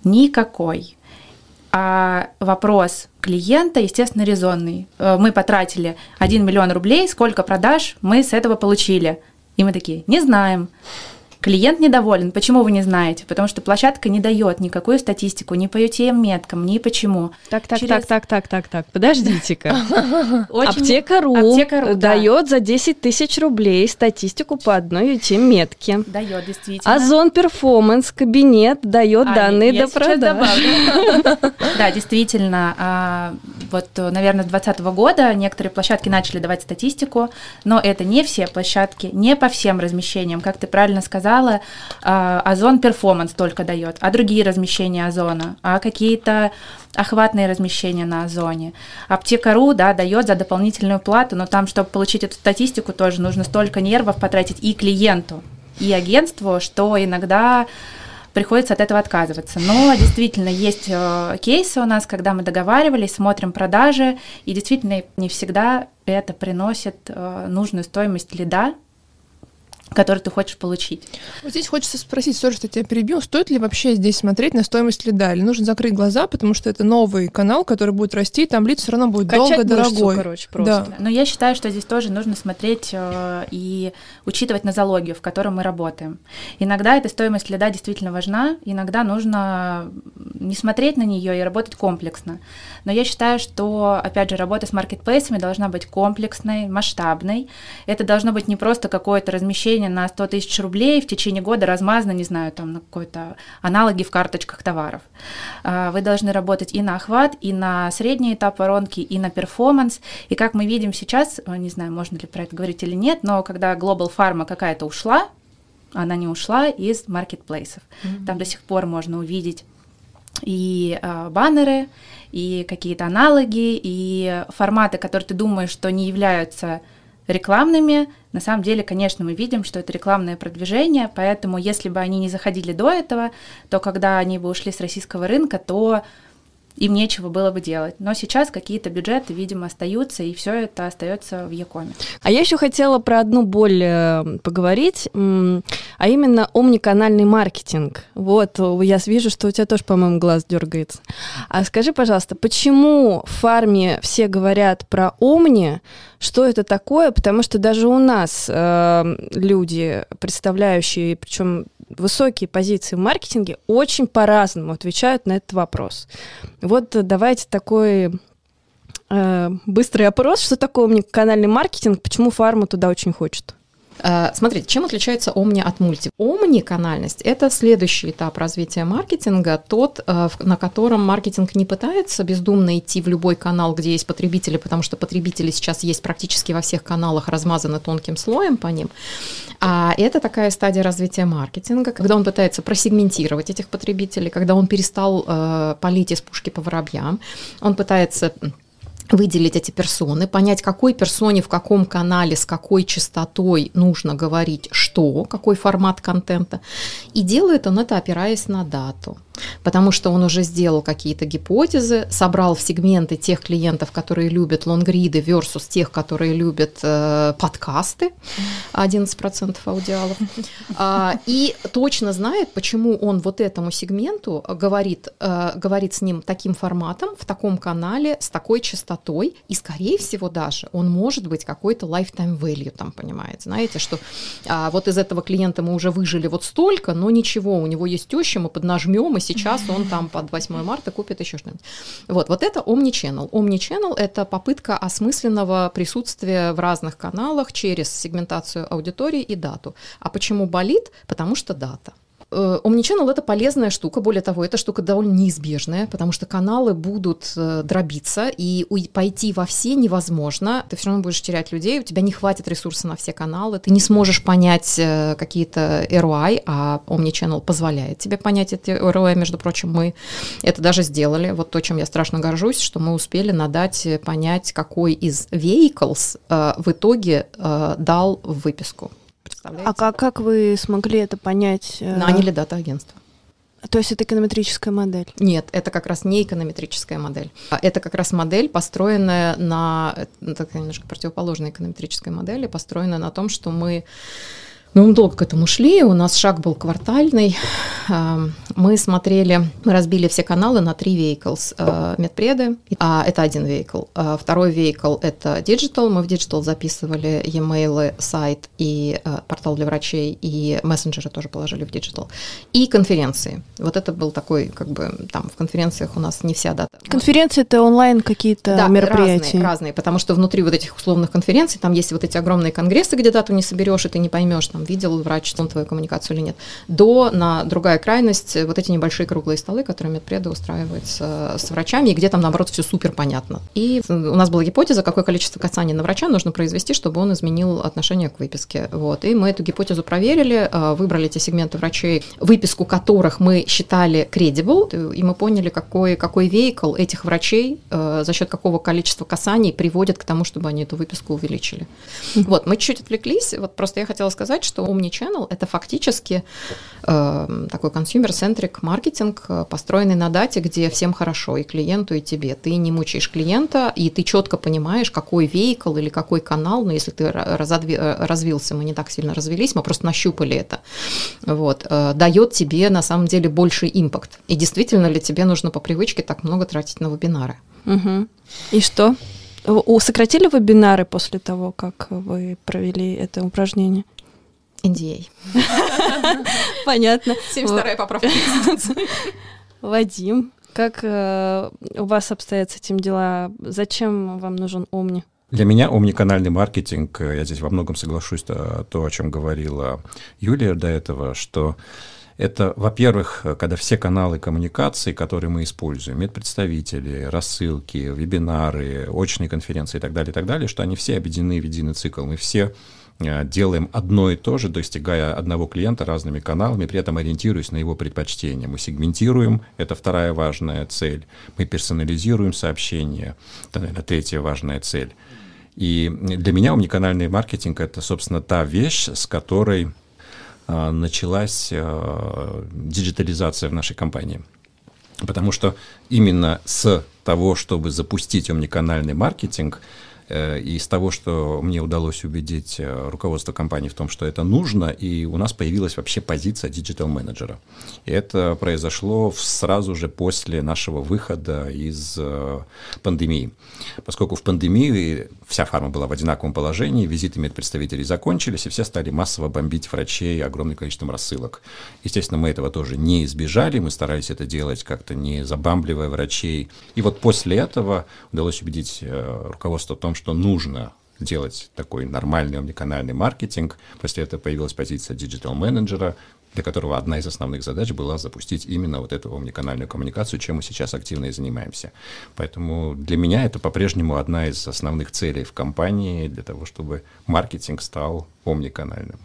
Никакой. А вопрос клиента, естественно, резонный. Э, мы потратили 1 миллион рублей, сколько продаж мы с этого получили? И мы такие, не знаем. Клиент недоволен. Почему вы не знаете? Потому что площадка не дает никакую статистику ни по UTM-меткам, ни почему. Так, так, Через... так, так, так, так, так. Подождите-ка. Аптека.ру дает за 10 тысяч рублей статистику по одной UTM-метке. Дает, действительно. Ozon Performance кабинет дает а, данные до продаж. Да, действительно. А, вот, наверное, с 2020 года некоторые площадки начали давать статистику, но это не все площадки, не по всем размещениям. Как ты правильно сказал, сказала, Ozon Performance только дает, а другие размещения Озона, а какие-то охватные размещения на Озоне. Аптека.ру, да, дает за дополнительную плату, но там, чтобы получить эту статистику, тоже нужно столько нервов потратить и клиенту, и агентству, что иногда приходится от этого отказываться. Но действительно есть э, кейсы у нас, когда мы договаривались, смотрим продажи, и действительно не всегда это приносит э, нужную стоимость лида, который ты хочешь получить. Вот здесь хочется спросить, тоже, что тебя перебил, стоит ли вообще здесь смотреть на стоимость лида, или нужно закрыть глаза, потому что это новый канал, который будет расти, там лид все равно будет Качать долго, мышцу, дорогой. короче, просто. Да. Но я считаю, что здесь тоже нужно смотреть э, и учитывать нозологию, в которой мы работаем. Иногда эта стоимость лида действительно важна, иногда нужно не смотреть на нее и работать комплексно. Но я считаю, что, опять же, работа с маркетплейсами должна быть комплексной, масштабной. Это должно быть не просто какое-то размещение на 100 тысяч рублей в течение года размазано, не знаю, там на какой-то аналоги в карточках товаров. А, вы должны работать и на охват, и на средний этап воронки, и на перформанс. И как мы видим сейчас, э, не знаю, можно ли про это говорить или нет, но когда Global Pharma какая-то ушла, она не ушла из маркетплейсов. Mm-hmm. Там до сих пор можно увидеть и э, баннеры, и какие-то аналоги, и форматы, которые ты думаешь, что не являются рекламными. На самом деле, конечно, мы видим, что это рекламное продвижение, поэтому если бы они не заходили до этого, то когда они бы ушли с российского рынка, то им нечего было бы делать. Но сейчас какие-то бюджеты, видимо, остаются, и все это остается в Якоме. А я еще хотела про одну боль э, поговорить, а именно омниканальный маркетинг. Вот, я вижу, что у тебя тоже, по-моему, глаз дергается. А скажи, пожалуйста, почему в фарме все говорят про омни, что это такое, потому что даже у нас э, люди, представляющие, причем высокие позиции в маркетинге, очень по-разному отвечают на этот вопрос. Вот давайте такой э, быстрый опрос, что такое мне канальный маркетинг, почему фарма туда очень хочет. Э, смотрите, чем отличается Омни от мульти? Омни-канальность – это следующий этап развития маркетинга, тот, э, на котором маркетинг не пытается бездумно идти в любой канал, где есть потребители, потому что потребители сейчас есть практически во всех каналах, размазаны тонким слоем по ним. А это такая стадия развития маркетинга, когда он пытается просегментировать этих потребителей, когда он перестал э, полить из пушки по воробьям, он пытается выделить эти персоны, понять, какой персоне в каком канале, с какой частотой нужно говорить что, какой формат контента. И делает он это, опираясь на дату потому что он уже сделал какие-то гипотезы, собрал в сегменты тех клиентов, которые любят лонгриды versus тех, которые любят э, подкасты, 11% аудиалов, э, и точно знает, почему он вот этому сегменту говорит, э, говорит с ним таким форматом, в таком канале, с такой частотой, и, скорее всего, даже он может быть какой-то lifetime value, там, понимаете, знаете, что э, вот из этого клиента мы уже выжили вот столько, но ничего, у него есть теща, мы поднажмем, и сейчас он там под 8 марта купит еще что-нибудь. Вот, вот это Omnichannel. Omnichannel – это попытка осмысленного присутствия в разных каналах через сегментацию аудитории и дату. А почему болит? Потому что дата. Э, Omnichannel это полезная штука, более того, эта штука довольно неизбежная, потому что каналы будут э, дробиться, и пойти во все невозможно, ты все равно будешь терять людей, у тебя не хватит ресурса на все каналы, ты не сможешь понять э, какие-то ROI, а Omnichannel позволяет тебе понять эти ROI, между прочим, мы это даже сделали, вот то, чем я страшно горжусь, что мы успели надать понять, какой из vehicles в итоге дал выписку. Представляете? А как, как вы смогли это понять? э, Наняли дата-агентство. То есть это эконометрическая модель? Нет, это как раз не эконометрическая модель. А Это как раз модель, построенная на, э, такая немножко противоположной эконометрической модели, построенная на том, что мы ну, мы долго к этому шли, у нас шаг был квартальный. А, Мы смотрели, мы разбили все каналы на три vehicles. А, Медпреды, а, это один vehicle. Второй vehicle – это digital. Мы в digital записывали e-mail, сайт и портал для врачей, и мессенджеры тоже положили в digital. И конференции. Вот это был такой, как бы, там в конференциях у нас не вся дата. Конференции это онлайн какие-то Да, мероприятия. Разные, разные, потому что внутри вот этих условных конференций там есть вот эти огромные конгрессы, где дату не соберешь, и ты не поймешь, там видел врач он твою коммуникацию или нет. До на другая крайность вот эти небольшие круглые столы, которые медпреды устраивают с, с врачами, и где там наоборот все супер понятно. И у нас была гипотеза, какое количество касаний на врача нужно произвести, чтобы он изменил отношение к выписке. Вот. И мы эту гипотезу проверили, э, выбрали те сегменты врачей, выписку которых мы считали credible, и мы поняли, какой, какой вейкл этих врачей э, за счет какого количества касаний приводит к тому, чтобы они эту выписку увеличили. Вот, мы чуть-чуть отвлеклись. Вот просто я хотела сказать, что Omnichannel – это фактически э, такой consumer-centric маркетинг, э, построенный на дате, где всем хорошо, и клиенту, и тебе. Ты не мучаешь клиента, и ты четко понимаешь, какой вейкл или какой канал, но если ты ра- разодви- э, развился, мы не так сильно развелись, мы просто нащупали это, вот, э, дает тебе на самом деле больший импакт. И действительно ли тебе нужно по привычке так много тратить на вебинары? Мгм. И что? У- Сократили вебинары после того, как вы провели это упражнение? NDA. Понятно. 72-я поправка. Вадим, как э, у вас обстоят с этим дела? Зачем вам нужен Омни? Для меня омниканальный маркетинг, э, я здесь во многом соглашусь, то, то, о чем говорила Юлия до этого, что это, во-первых, э, когда все каналы коммуникации, которые мы используем, медпредставители, рассылки, вебинары, очные конференции и так далее, и так далее, что они все объединены в единый цикл. Мы все э, делаем одно и то же, достигая одного клиента разными каналами, при этом ориентируясь на его предпочтения. Мы сегментируем, это вторая важная цель. Мы персонализируем сообщения, это, наверное, третья важная цель. И для меня уникальный маркетинг – это, собственно, та вещь, с которой а, началась а, диджитализация в нашей компании. Потому что именно с того, чтобы запустить омниканальный маркетинг, э, и с того, что мне удалось убедить э, руководство компании в том, что это нужно, и у нас появилась вообще позиция диджитал-менеджера. Это произошло сразу же после нашего выхода из э, пандемии. Поскольку в пандемии вся фарма была в одинаковом положении, визиты медпредставителей закончились, и все стали массово бомбить врачей огромным количеством рассылок. Естественно, мы этого тоже не избежали, мы старались это делать как-то не забамбливая врачей. И вот после этого удалось убедить э, руководство в том, что нужно делать такой нормальный омниканальный маркетинг. После этого появилась позиция диджитал-менеджера, для которого одна из основных задач была запустить именно вот эту омниканальную коммуникацию, чем мы сейчас активно и занимаемся. Поэтому для меня это по-прежнему одна из основных целей в компании, для того, чтобы маркетинг стал омниканальным.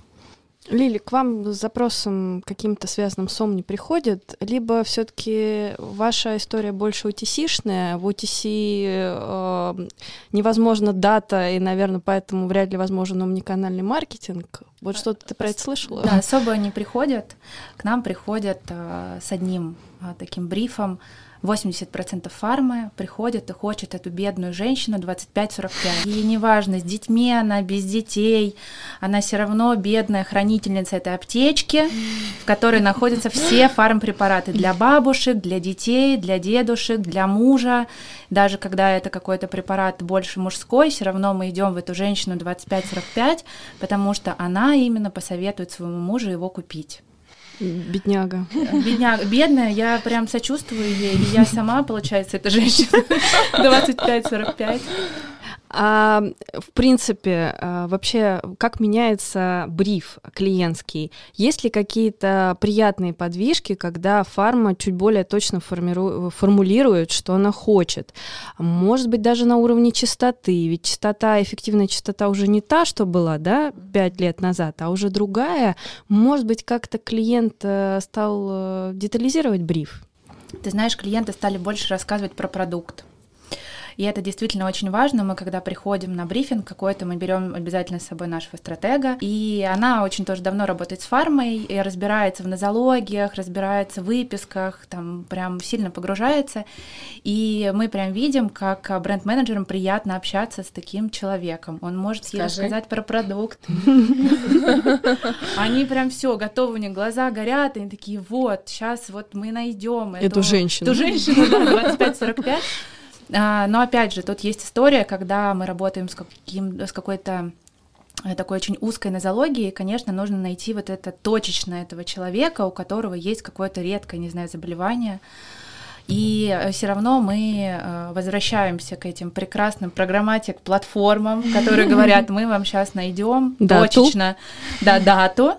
Лили, к вам с запросом каким-то связанным с omni приходит, либо все-таки ваша история больше OTC -шная, в OTC э, невозможно дата, и, наверное, поэтому вряд ли возможен омниканальный маркетинг. Вот что ты про это слышала? Да, особо не приходят. К нам приходят а, с одним а, таким брифом. 80% фармы приходят и хочет эту бедную женщину 25-45. И неважно, с детьми она, без детей, она все равно бедная хранительница этой аптечки, в которой находятся все фармпрепараты для бабушек, для детей, для дедушек, для мужа. Даже когда это какой-то препарат больше мужской, все равно мы идем в эту женщину 25-45, потому что она именно посоветует своему мужу его купить. Бедняга. Бедняга, бедная, я прям сочувствую ей, я сама, получается, эта женщина 25-45. А, в принципе, а, вообще, как меняется бриф клиентский? Есть ли какие-то приятные подвижки, когда фарма чуть более точно формиру- формулирует, что она хочет? Может быть, даже на уровне частоты, ведь частота, эффективная частота уже не та, что была, да, пять лет назад, а уже другая. Может быть, как-то клиент э, стал э, детализировать бриф? Ты знаешь, клиенты стали больше рассказывать про продукт. И это действительно очень важно. Мы, когда приходим на брифинг какой-то, мы берем обязательно с собой нашего стратега. И она очень тоже давно работает с фармой, и разбирается в нозологиях, разбирается в выписках, там прям сильно погружается. И мы прям видим, как бренд-менеджерам приятно общаться с таким человеком. Он может ей рассказать про продукт. Они прям все готовы, у них глаза горят, они такие, вот, сейчас вот мы найдем эту женщину. Эту женщину, да, 25-45. А, но опять же, тут есть история, когда мы работаем с, каким, с какой-то э, такой очень узкой нозологией, конечно, нужно найти вот это точечно этого человека, у которого есть какое-то редкое, не знаю, заболевание, и э, все равно мы э, возвращаемся к этим прекрасным программатик платформам, которые говорят, мы вам сейчас найдем точечно да, дату.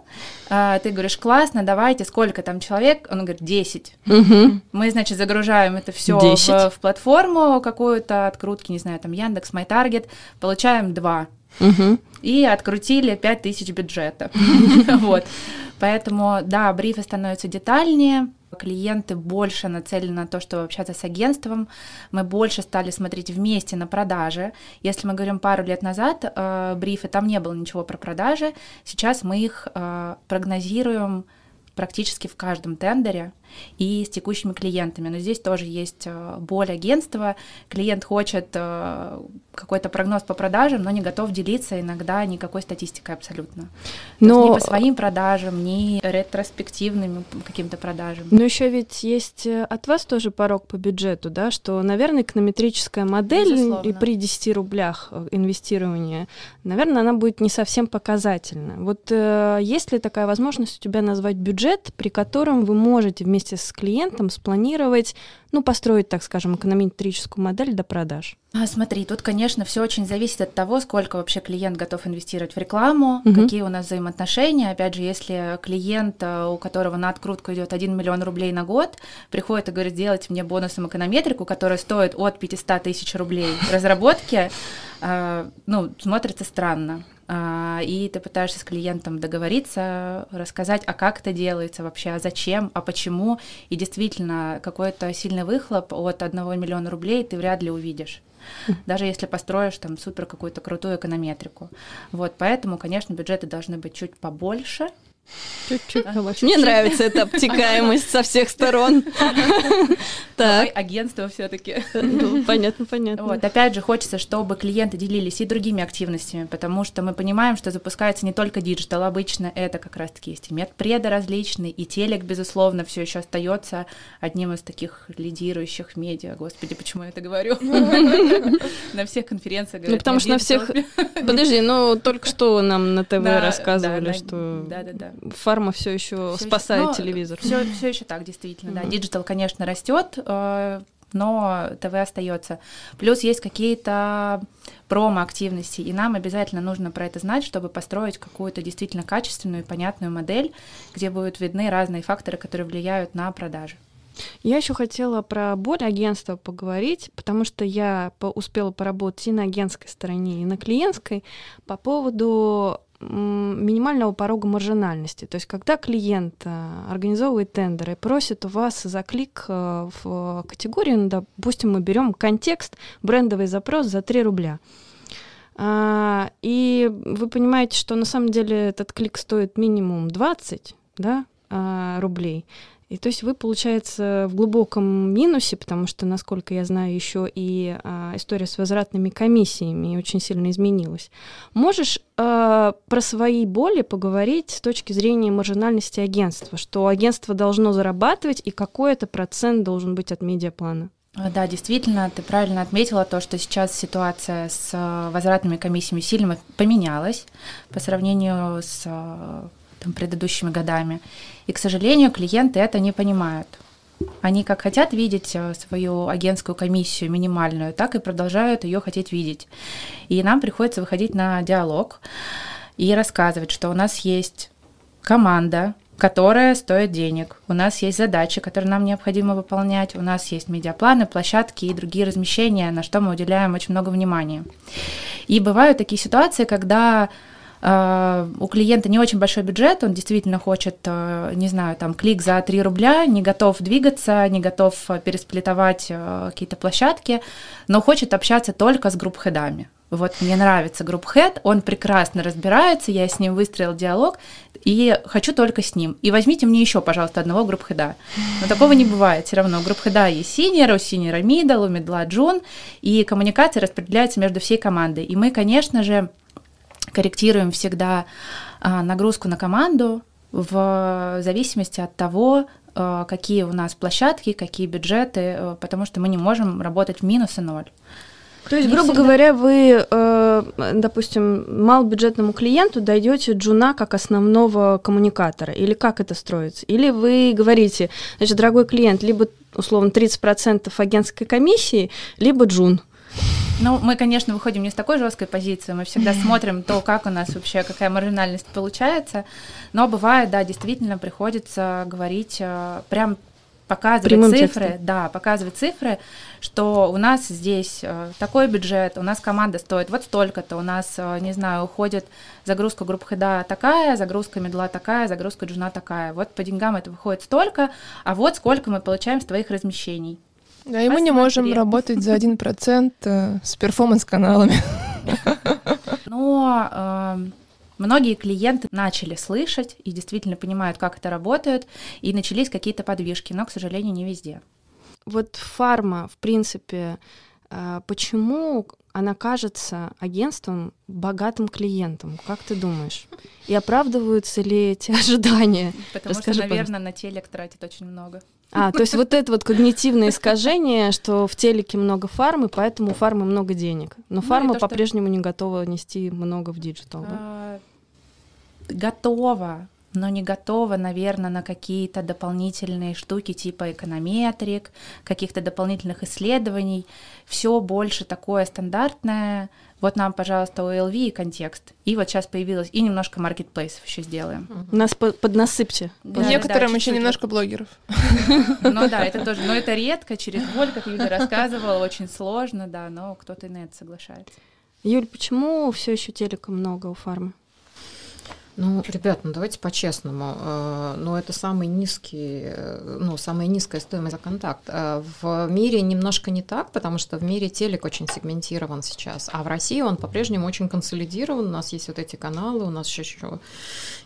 А, ты говоришь, классно, давайте, сколько там человек? Он говорит, 10. Угу. Мы, значит, загружаем это все в, в платформу какую-то, открутки, не знаю, там Яндекс, MyTarget, получаем 2. Угу. И открутили 5000 бюджета. Вот. Поэтому, да, брифы становятся детальнее, клиенты больше нацелены на то, чтобы общаться с агентством, мы больше стали смотреть вместе на продажи. Если мы говорим пару лет назад, э, брифы, там не было ничего про продажи, сейчас мы их э, прогнозируем практически в каждом тендере и с текущими клиентами. Но здесь тоже есть э, боль агентства. Клиент хочет э, какой-то прогноз по продажам, но не готов делиться иногда никакой статистикой абсолютно. Но... ни по своим продажам, ни ретроспективным каким-то продажам. Но еще ведь есть э, от вас тоже порог по бюджету, да, что, наверное, эконометрическая модель Безусловно. и при 10 рублях инвестирования, наверное, она будет не совсем показательна. Вот э, есть ли такая возможность у тебя назвать бюджет, при котором вы можете вместе вместе с клиентом спланировать, ну, построить, так скажем, эконометрическую модель до продаж? А, смотри, тут, конечно, все очень зависит от того, сколько вообще клиент готов инвестировать в рекламу, угу. какие у нас взаимоотношения. Опять же, если клиент, э, у которого на открутку идет 1 миллион рублей на год, приходит и говорит, сделайте мне бонусом эконометрику, которая стоит от 500 тысяч рублей разработки, э, ну, смотрится странно. А, и ты пытаешься с клиентом договориться, рассказать, а как это делается вообще, а зачем, а почему, и действительно какой-то сильный выхлоп от одного миллиона рублей ты вряд ли увидишь. Даже если построишь там супер какую-то крутую эконометрику. Вот, поэтому, конечно, бюджеты должны быть чуть побольше, Чуть-чуть. Мне нравится эта обтекаемость со всех сторон. Так. Агентство все-таки. Ну, понятно, понятно. Вот, опять же, хочется, чтобы клиенты делились и другими активностями, потому что мы понимаем, что запускается не только диджитал, обычно это как раз-таки есть и медпреды различные, и телек, безусловно, все еще остается одним из таких лидирующих медиа. Господи, почему я это говорю? На всех конференциях Ну, потому что на всех... Подожди, ну, только что нам на ТВ рассказывали, что... Да, да, да фарма все еще спасает еще, телевизор. Все, все еще так, действительно, mm-hmm. да. Диджитал, конечно, растет, э, но ТВ остается. Плюс есть какие-то промо-активности, и нам обязательно нужно про это знать, чтобы построить какую-то действительно качественную и понятную модель, где будут видны разные факторы, которые влияют на продажи. Я еще хотела про боль агентства поговорить, потому что я успела поработать и на агентской стороне, и на клиентской по поводу минимального порога маржинальности. То есть, когда клиент э, организовывает тендер и просит у вас за клик э, в категорию, ну, допустим, мы берем контекст, брендовый запрос за 3 рубля. А, и вы понимаете, что на самом деле этот клик стоит минимум 20 да, а, рублей. И то есть вы, получается, в глубоком минусе, потому что, насколько я знаю, еще и а, история с возвратными комиссиями очень сильно изменилась. Можешь а, про свои боли поговорить с точки зрения маржинальности агентства, что агентство должно зарабатывать и какой это процент должен быть от медиаплана? Да, действительно, ты правильно отметила то, что сейчас ситуация с возвратными комиссиями сильно поменялась по сравнению с там, предыдущими годами. И, к сожалению, клиенты это не понимают. Они как хотят видеть э, свою агентскую комиссию минимальную, так и продолжают ее хотеть видеть. И нам приходится выходить на диалог и рассказывать, что у нас есть команда, которая стоит денег. У нас есть задачи, которые нам необходимо выполнять. У нас есть медиапланы, площадки и другие размещения, на что мы уделяем очень много внимания. И бывают такие ситуации, когда у клиента не очень большой бюджет, он действительно хочет, э, не знаю, там клик за 3 рубля, не готов двигаться, не готов пересплетовать какие-то площадки, но хочет общаться только с group head ами. Вот мне нравится group head, он прекрасно разбирается, я с ним выстроил диалог, и хочу только с ним. И возьмите мне еще, пожалуйста, одного group head а. Но такого не бывает. Все равно у group head а есть senior, у senior а middle, у middle а джун, и коммуникация распределяется между всей командой. И мы, конечно же, корректируем всегда а, нагрузку на команду в зависимости от того, а, какие у нас площадки, какие бюджеты, э, потому что мы не можем работать в минус и ноль. То есть, грубо всегда... говоря, вы, э, допустим, малобюджетному клиенту дойдете джуна как основного коммуникатора, или как это строится? Или вы говорите, значит, дорогой клиент, либо условно 30% агентской комиссии, либо джун. Ну, мы, конечно, выходим не с такой жесткой позиции, мы всегда смотрим то, как у нас вообще, какая маржинальность получается, но бывает, да, действительно приходится говорить э, прям показывать Прямым цифры, текстом. да, показывать цифры, что у нас здесь э, такой бюджет, у нас команда стоит вот столько-то, у нас, э, не знаю, уходит загрузка групп хеда такая, загрузка медла такая, загрузка джуна такая. Вот по деньгам это выходит столько, а вот сколько мы получаем с твоих размещений. Да, и мы не можем работать за 1% э, с перформанс-каналами. Но э, многие клиенты начали слышать и действительно понимают, как это работает, и начались какие-то подвижки, но, к сожалению, не везде. Вот фарма, в принципе, э, почему она кажется агентством богатым клиентом? Как ты думаешь? И оправдываются ли эти ожидания? Потому Расскажи, что, наверное, на телек тратит очень много. А, то есть вот это вот когнитивное искажение, что в телеке много фармы, поэтому у фармы много денег. Но ну, фарма по-прежнему что... не готова нести много в диджитал, да? А, готова, но не готова, наверное, на какие-то дополнительные штуки типа эконометрик, каких-то дополнительных исследований. Все больше такое стандартное, вот нам, пожалуйста, OLV и контекст. И вот сейчас появилось, и немножко маркетплейсов еще сделаем. Нас по поднасыпьте. Да, Некоторым да, еще немножко блогеров. Ну да, это тоже, но это редко, через боль, как Юля рассказывала, очень сложно, да, но кто-то и на это соглашается. Юль, почему все еще телека много у фармы? Ну, ребят, ну давайте по-честному. Э, ну, это самый низкий, э, ну, самая низкая стоимость за контакт. Э, в мире немножко не так, потому что в мире телек очень сегментирован сейчас, а в России он по-прежнему очень консолидирован. У нас есть вот эти каналы, у нас еще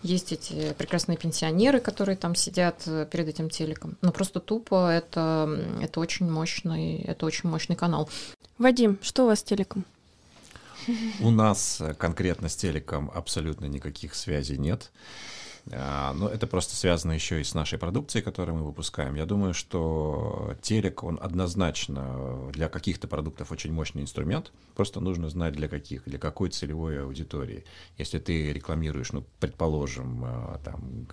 есть эти прекрасные пенсионеры, которые там сидят перед этим телеком. Но просто тупо это, это очень мощный, это очень мощный канал. Вадим, что у вас с телеком? У нас э, конкретно с телеком абсолютно никаких связей нет. А, но это просто связано еще и с нашей продукцией, которую мы выпускаем. Я думаю, что телек, он однозначно для каких-то продуктов очень мощный инструмент. Просто нужно знать для каких, для какой целевой аудитории. Если ты рекламируешь, ну, предположим, э, там,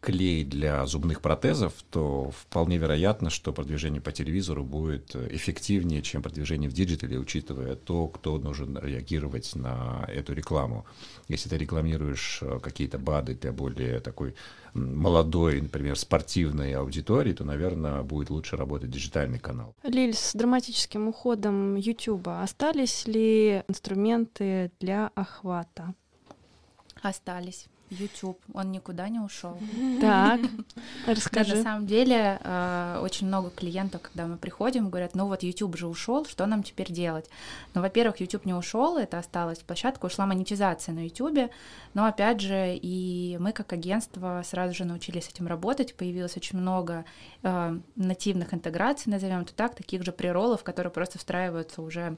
клей для зубных протезов, то вполне вероятно, что продвижение по телевизору будет эффективнее, чем продвижение в диджитале, учитывая то, кто должен реагировать на эту рекламу. Если ты рекламируешь э, какие-то БАДы для более такой молодой, например, спортивной аудитории, то, наверное, будет лучше работать диджитальный канал. Лиль, с драматическим уходом YouTube остались ли инструменты для охвата? Остались. YouTube, он никуда не ушел. Так, расскажи. Да, на самом деле э, очень много клиентов, когда мы приходим, говорят, ну вот YouTube же ушел, что нам теперь делать? Ну, во-первых, YouTube не ушел, это осталась площадка, ушла монетизация на YouTube, но опять же и мы как агентство сразу же научились этим работать, появилось очень много э, нативных интеграций, назовем это так, таких же приролов, которые просто встраиваются уже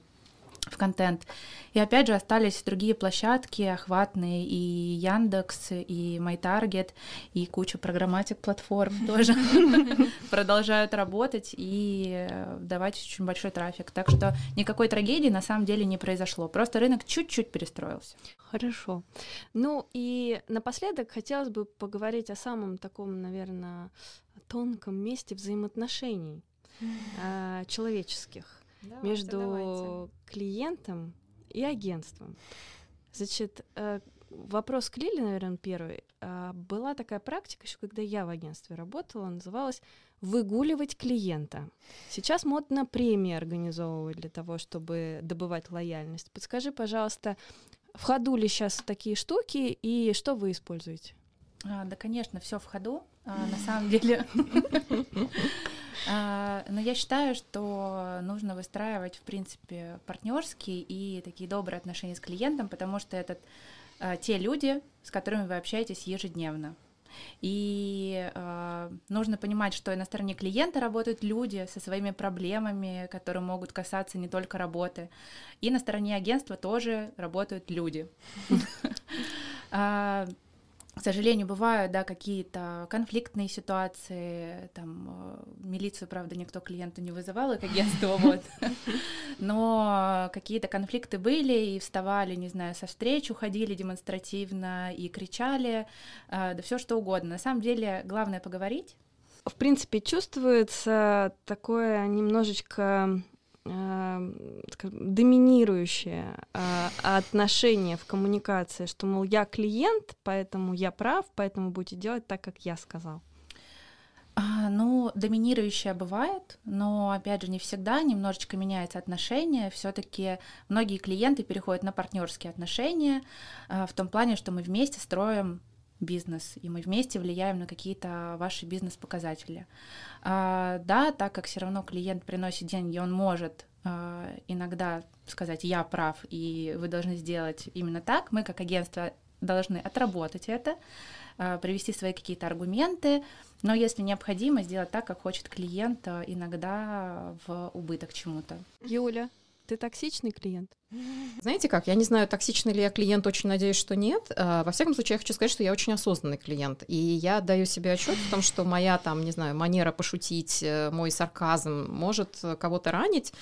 в контент. И опять же остались другие площадки охватные, и Яндекс, и MyTarget, и куча программатик платформ тоже продолжают работать и давать очень большой трафик. Так что никакой трагедии на самом деле не произошло. Просто рынок чуть-чуть перестроился. Хорошо. Ну и напоследок хотелось бы поговорить о самом таком, наверное, тонком месте взаимоотношений э, человеческих давайте, между давайте. клиентом и агентством. Значит, э, вопрос к Лиле, наверное, первый. А, была такая практика еще, когда я в агентстве работала, называлась выгуливать клиента. Сейчас модно премии организовывать для того, чтобы добывать лояльность. Подскажи, пожалуйста, В ходу ли сейчас такие штуки и что вы используете? А, да, конечно, все в ходу. А, на самом деле. А, но я считаю, что нужно выстраивать, в принципе, партнерские и такие добрые отношения с клиентом, потому что это а, те люди, с которыми вы общаетесь ежедневно. И э, нужно понимать, что и на стороне клиента работают люди со своими проблемами, которые могут касаться не только работы. И на стороне агентства тоже работают люди. к сожалению, бывают, да, какие-то конфликтные ситуации, там, э, милицию, правда, никто клиенту не вызывал, и к агентству, вот, но какие-то конфликты были, и вставали, не знаю, со встреч, уходили демонстративно, и кричали, э, да все что угодно. На самом деле, главное поговорить, в принципе, чувствуется такое немножечко э, доминирующее э, отношение в коммуникации, что, мол, я клиент, поэтому я прав, поэтому будете делать так, как я сказал. А, ну, доминирующее бывает, но опять же не всегда, немножечко меняется отношение. Все-таки многие клиенты переходят на партнерские отношения э, в том плане, что мы вместе строим бизнес, и мы вместе влияем на какие-то ваши бизнес-показатели. А, да, так как все равно клиент приносит деньги, он может а, иногда сказать «я прав», и вы должны сделать именно так. Мы, как агентство, должны отработать это, а, привести свои какие-то аргументы, но если необходимо, сделать так, как хочет клиент, а, иногда в убыток чему-то. Юля, ты токсичный клиент? Знаете как, я не знаю, токсичный ли я клиент, очень надеюсь, что нет. А, во всяком случае, я хочу сказать, что я очень осознанный клиент. И я даю себе отчет в том, что моя там, не знаю, манера пошутить, э, мой сарказм может кого-то ранить.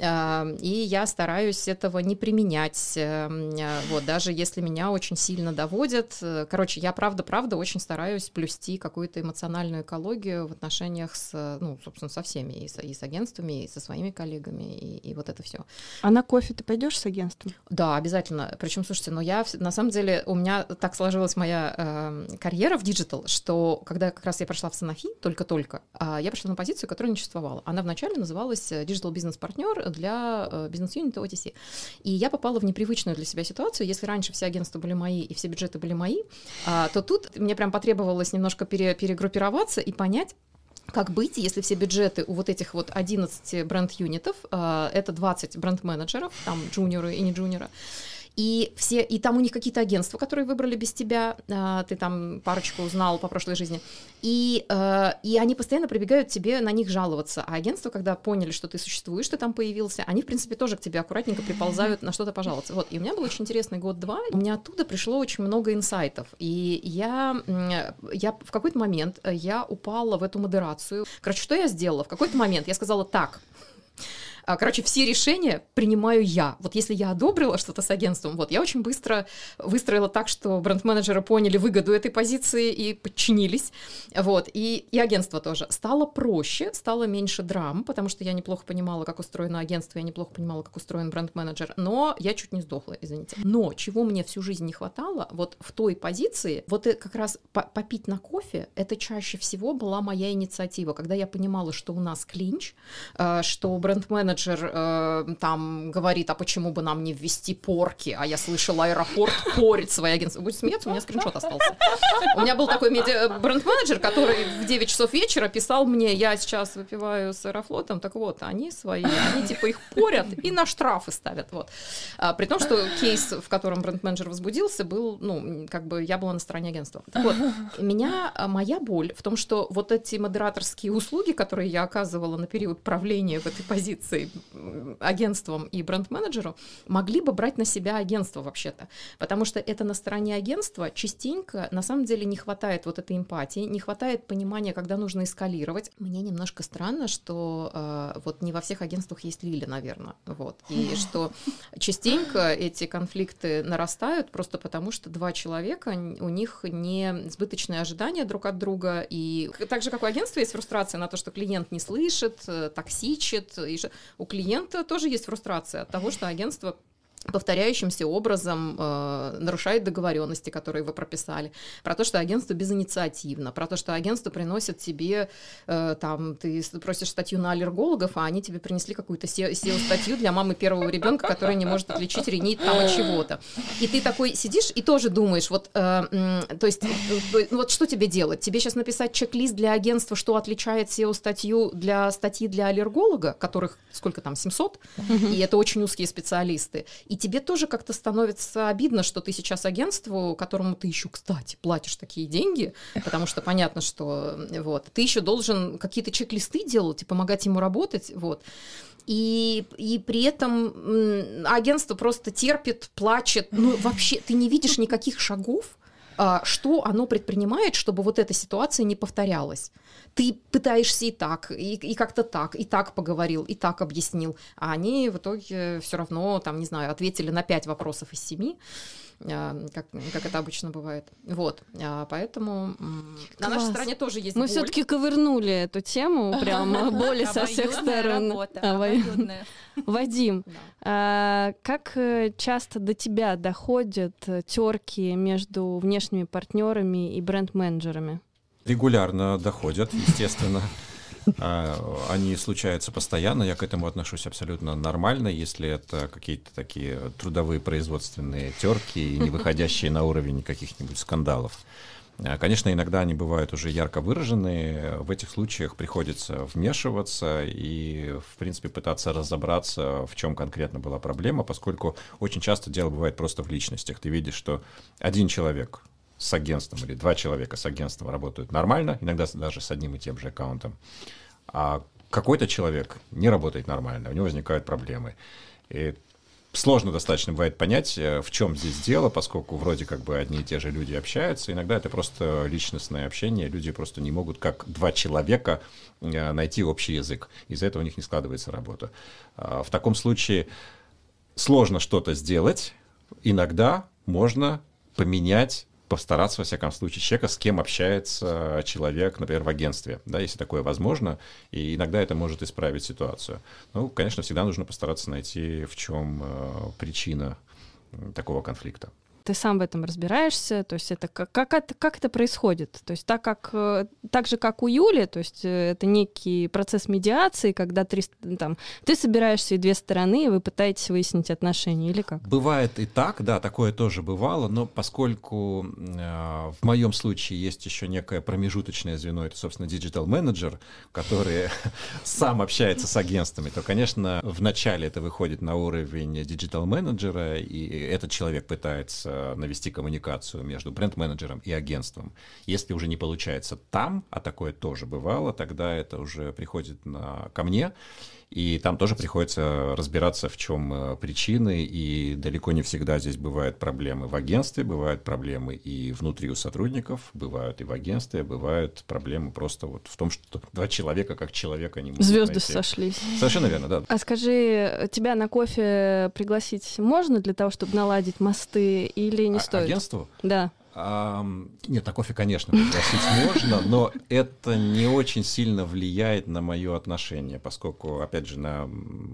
А, и я стараюсь этого не применять. Э, вот, даже если меня очень сильно доводят. Э, короче, я правда-правда очень стараюсь блюсти какую-то эмоциональную экологию в отношениях с, ну, собственно, со всеми, и с, и с агентствами, и со своими коллегами, и, и вот это все. А на кофе ты пойдешь с агентством? Да, обязательно. Причем, слушайте, но я на самом деле у меня так сложилась моя э, карьера в digital, что когда как раз я пришла в Sanofi только-только, э, я пришла на позицию, которая не существовала. Она вначале называлась диджитал бизнес-партнер для э, бизнес-юнита OTC. И я попала в непривычную для себя ситуацию. Если раньше все агентства были мои и все бюджеты были мои, э, то тут мне прям потребовалось немножко пере, перегруппироваться и понять, как быть, если все бюджеты у вот этих вот 11 бренд-юнитов, э, это 20 бренд-менеджеров, там джуниоры и не джуниоры, и все, и там у них какие-то агентства, которые выбрали без тебя, а, ты там парочку узнал по прошлой жизни, и, э, и они постоянно прибегают тебе на них жаловаться, а агентства, когда поняли, что ты существуешь, ты там появился, они, в принципе, тоже к тебе аккуратненько приползают на что-то пожаловаться. Вот, и у меня был очень интересный год-два, у меня оттуда пришло очень много инсайтов, и я, я в какой-то момент э, я упала в эту модерацию. Короче, что я сделала? В какой-то момент я сказала так, а, короче, все решения принимаю я. Вот если я одобрила что-то с агентством, вот я очень быстро выстроила так, что бренд-менеджеры поняли выгоду этой позиции и подчинились. Вот. И, и агентство тоже. Стало проще, стало меньше драм, потому что я неплохо понимала, как устроено агентство, я неплохо понимала, как устроен бренд-менеджер, но я чуть не сдохла, извините. Но чего мне всю жизнь не хватало, вот в той позиции, вот как раз попить на кофе, это чаще всего была моя инициатива, когда я понимала, что у нас клинч, э, что бренд-менеджер менеджер э, там говорит, а почему бы нам не ввести порки, а я слышала, аэропорт порит свои агентства. Будет смеяться, у меня скриншот остался. У меня был такой бренд-менеджер, который в 9 часов вечера писал мне, я сейчас выпиваю с Аэрофлотом, так вот, они свои, они типа их порят и на штрафы ставят, вот. А, при том, что кейс, в котором бренд-менеджер возбудился, был, ну, как бы я была на стороне агентства. Так вот, меня, а, моя боль в том, что вот эти модераторские услуги, которые я оказывала на период правления в этой позиции, агентством и бренд-менеджеру, могли бы брать на себя агентство вообще-то. Потому что это на стороне агентства частенько на самом деле не хватает вот этой эмпатии, не хватает понимания, когда нужно эскалировать. Мне немножко странно, что э, вот не во всех агентствах есть Лиля, наверное. Вот. И что частенько эти конфликты нарастают просто потому, что два человека, у них не сбыточные ожидания друг от друга. И так же, как у агентства есть фрустрация на то, что клиент не слышит, э, токсичит, и у клиента тоже есть фрустрация от того, что агентство повторяющимся образом э, нарушает договоренности, которые вы прописали, про то, что агентство безинициативно, про то, что агентство приносит тебе, э, там, ты просишь статью на аллергологов, а они тебе принесли какую-то SEO-статью для мамы первого ребенка, которая не может отличить ринит там от чего-то. И ты такой сидишь и тоже думаешь, вот, э, то есть, э, вот что тебе делать? Тебе сейчас написать чек-лист для агентства, что отличает SEO-статью для статьи для аллерголога, которых сколько там, 700, и это очень узкие специалисты, и тебе тоже как-то становится обидно, что ты сейчас агентству, которому ты еще, кстати, платишь такие деньги, потому что понятно, что вот, ты еще должен какие-то чек-листы делать и помогать ему работать, вот. И, и при этом агентство просто терпит, плачет. Ну, вообще, ты не видишь никаких шагов, что оно предпринимает, чтобы вот эта ситуация не повторялась. Ты пытаешься и так, и, и как-то так, и так поговорил, и так объяснил, а они в итоге все равно, там, не знаю, ответили на пять вопросов из семи. А, как, как это обычно бывает. Вот, а, поэтому Класс. на нашей стороне тоже есть Мы все-таки ковырнули эту тему, прям боли со всех сторон. Вадим, а, как э, часто до тебя доходят терки между внешними партнерами и бренд-менеджерами? Регулярно доходят, естественно. А, они случаются постоянно, я к этому отношусь абсолютно нормально, если это какие-то такие трудовые производственные терки не выходящие на уровень каких-нибудь скандалов. А, конечно, иногда они бывают уже ярко выраженные. В этих случаях приходится вмешиваться и, в принципе, пытаться разобраться, в чем конкретно была проблема, поскольку очень часто дело бывает просто в личностях. Ты видишь, что один человек с агентством или два человека с агентством работают нормально, иногда даже с одним и тем же аккаунтом, а какой-то человек не работает нормально, у него возникают проблемы. И сложно достаточно бывает понять, э, в чем здесь дело, поскольку вроде как бы одни и те же люди общаются. Иногда это просто личностное общение, люди просто не могут, как два человека, э, найти общий язык. Из-за этого у них не складывается работа. А, в таком случае сложно что-то сделать. Иногда можно поменять постараться, во всяком случае, человека, с кем общается человек, например, в агентстве, да, если такое возможно, и иногда это может исправить ситуацию. Ну, конечно, всегда нужно постараться найти, в чем э, причина такого конфликта ты сам в этом разбираешься, то есть это как, как, это, как это происходит? То есть так, как, э, так же, как у Юли, то есть э, это некий процесс медиации, когда три, там, ты собираешься и две стороны, и вы пытаетесь выяснить отношения, или как? Бывает и так, да, такое тоже бывало, но поскольку э, в моем случае есть еще некое промежуточное звено, это, собственно, digital менеджер, который сам общается с агентствами, то, конечно, вначале это выходит на уровень digital менеджера, и этот человек пытается навести коммуникацию между бренд-менеджером и агентством. Если уже не получается там, а такое тоже бывало, тогда это уже приходит на, ко мне, и там тоже приходится разбираться, в чем э, причины, и далеко не всегда здесь бывают проблемы в агентстве, бывают проблемы и внутри у сотрудников, бывают и в агентстве, бывают проблемы просто вот в том, что два человека как человека не могут Звезды найти. сошлись. Совершенно верно, да. А скажи, тебя на кофе пригласить можно для того, чтобы наладить мосты, или не а, стоит? Агентству? Да. Нет, на кофе, конечно, пригласить можно, но это не очень сильно влияет на мое отношение, поскольку, опять же, на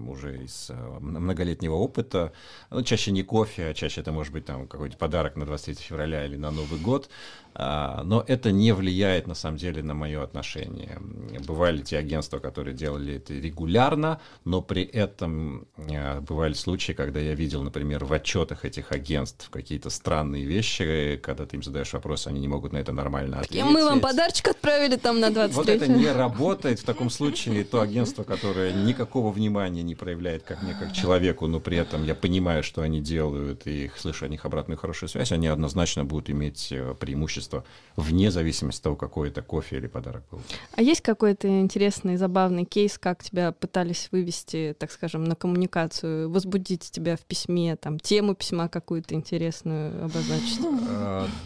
уже из э, многолетнего опыта, ну, чаще не кофе, а чаще это может быть там какой-то подарок на 23 февраля или на Новый год, а, но это не влияет, на самом деле, на мое отношение. Бывали те агентства, которые делали это регулярно, но при этом а, бывали случаи, когда я видел, например, в отчетах этих агентств какие-то странные вещи, когда ты им задаешь вопрос, они не могут на это нормально ответить. Мы вам подарочек отправили там на 23 Вот это не работает. В таком случае то агентство, которое никакого внимания не проявляет как мне, как человеку, но при этом я понимаю, что они делают, и слышу о них обратную хорошую связь, они однозначно будут иметь э, преимущество вне зависимости от того, какой это кофе или подарок был. А есть какой-то интересный, забавный кейс, как тебя пытались вывести, так скажем, на коммуникацию, возбудить тебя в письме, там, тему письма какую-то интересную обозначить?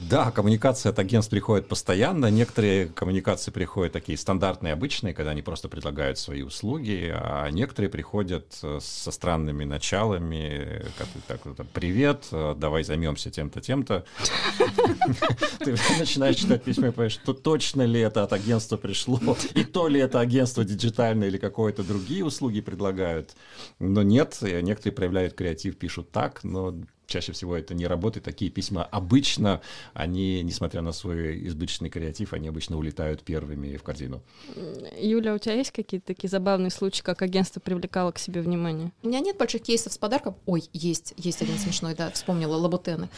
Да, коммуникация от агентств приходит постоянно. Некоторые коммуникации приходят такие стандартные, обычные, когда они просто предлагают свои услуги, а некоторые приходят э, со странными началами, как так, вот, привет, э, давай займемся тем-то, тем-то. Ты начинаешь читать письма и понимаешь, что точно ли это от агентства пришло, и то ли это агентство диджитальное или какое-то другие услуги предлагают. Но нет, некоторые проявляют креатив, пишут так, но чаще всего это не работает. Такие письма обычно, они, несмотря на свой избыточный креатив, они обычно улетают первыми в корзину. Юля, у тебя есть какие-то такие забавные случаи, как агентство привлекало к себе внимание? У меня нет больших кейсов с подарком. Ой, есть, есть один смешной, да, вспомнила, лабутены.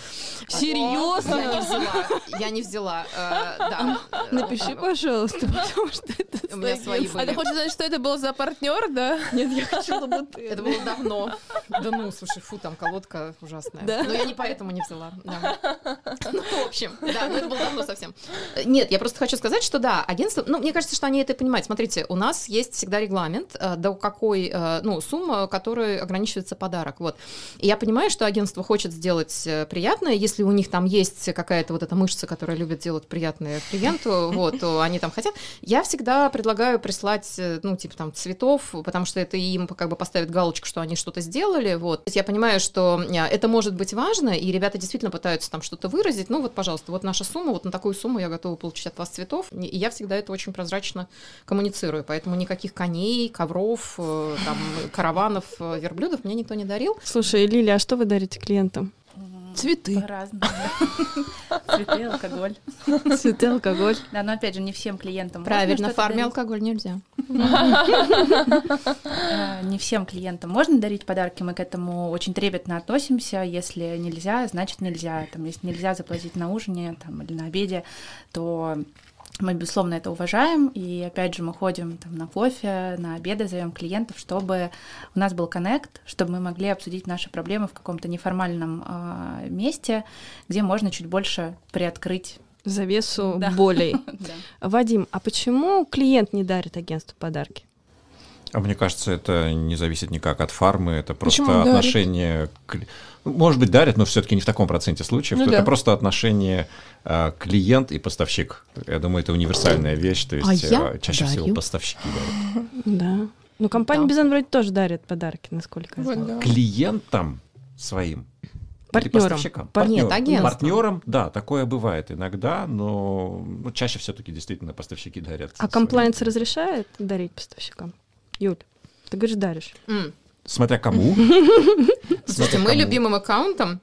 Серьезно? Я не взяла, я не взяла, э, да. Напиши, пожалуйста, потому что это У меня свои А ты были. хочешь знать, что это был за партнер, да? Нет, я хочу лабутены. Это было давно. Да ну, слушай, фу, там колодка ужасная. Да? Но я не поэтому не взяла. да. Ну, в общем, да, но это было давно совсем. Нет, я просто хочу сказать, что да, агентство, ну, мне кажется, что они это понимают. Смотрите, у нас есть всегда регламент, э, до какой, э, ну, сумма, которой ограничивается подарок. Вот. И я понимаю, что агентство хочет сделать э, приятное, если у них там есть какая-то вот эта мышца, которая любит делать приятное клиенту, вот, то они там хотят. Я всегда предлагаю прислать, ну, типа там цветов, потому что это им как бы поставит галочку, что они что-то сделали, вот. То есть я понимаю, что это может быть важно, и ребята действительно пытаются там что-то выразить. Ну, вот, пожалуйста, вот наша сумма, вот на такую сумму я готова получить от вас цветов. И я всегда это очень прозрачно коммуницирую, поэтому никаких коней, ковров, э, там, караванов, э, верблюдов мне никто не дарил. Слушай, Лилия, а что вы дарите клиентам? Цветы. По-разному. Цветы, алкоголь. Цветы, алкоголь. Да, но опять же, не всем клиентам можно Правильно, в фарме алкоголь нельзя. Э, Не всем клиентам можно дарить подарки, мы к этому очень трепетно относимся. Если нельзя, значит нельзя. Там, если нельзя заплатить на ужине там, или на обеде, то мы, безусловно, это уважаем. И опять же, мы ходим там, на кофе, на обеды, зовем клиентов, чтобы у нас был коннект, чтобы мы могли обсудить наши проблемы в каком-то неформальном э, месте, где можно чуть больше приоткрыть. Завесу Да. болей. Да. Вадим, а почему клиент не дарит агентству подарки? А мне кажется, это не зависит никак от фармы, это просто Почему отношение... к- Может быть, дарит, но все-таки не в таком проценте случаев. Ну это да. просто отношение а, клиент и поставщик. Я думаю, это универсальная вещь, то есть А я а, чаще дарю. всего поставщики дарят. Да. Ну, компания Да. Бизон вроде тоже дарит подарки, насколько я Вот, знаю. да. Клиентам своим или Партнерам. поставщикам? Нет. Партнерам, да, такое бывает иногда, но ну, чаще все-таки действительно поставщики дарят. А комплайнс разрешает дарить поставщикам? Юль, ты говоришь, даришь. М. Смотря кому. Слушайте, мы любимым аккаунтом,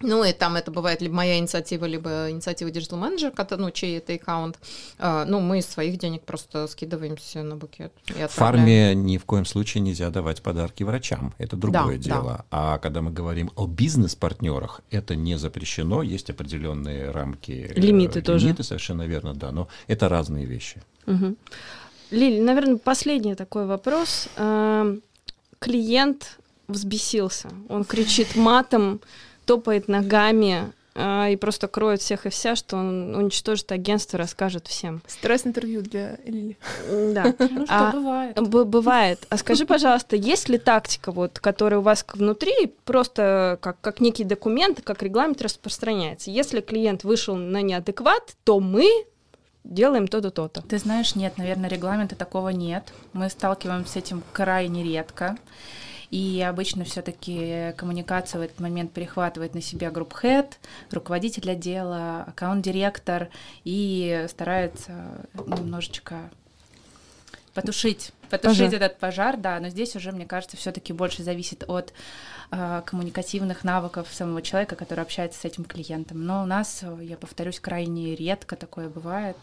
ну и там это бывает либо моя инициатива, либо инициатива Digital Manager, кото- ну, чей это аккаунт, а, ну, мы из своих денег просто скидываемся на букет. и В фарме ни в коем случае нельзя давать подарки врачам. Это другое Да, дело. А когда мы говорим о бизнес-партнерах, это не запрещено. Есть определенные рамки. э, Лимиты тоже. Лимиты, совершенно верно, да. Но это разные вещи. Мгм. Лиль, наверное, последний такой вопрос. Клиент взбесился. Он кричит матом, топает ногами э, и просто кроет всех и вся, что он уничтожит агентство, расскажет всем. Стресс-интервью для Лили. Да. Ну что, А, бывает. Бывает. А скажи, пожалуйста, есть ли тактика, вот, которая у вас внутри просто как, как некий документ, как регламент распространяется? Если клиент вышел на неадекват, то мы делаем то-то, то-то. Ты знаешь, нет, наверное, регламента такого нет. Мы сталкиваемся с этим крайне редко. И обычно все-таки коммуникацию в этот момент перехватывает на себя групп-хед, руководитель отдела, аккаунт-директор и старается немножечко потушить, потушить Пожар. этот пожар, да, но здесь уже, мне кажется, все-таки больше зависит от э, коммуникативных навыков самого человека, который общается с этим клиентом. Но у нас, я повторюсь, крайне редко такое бывает,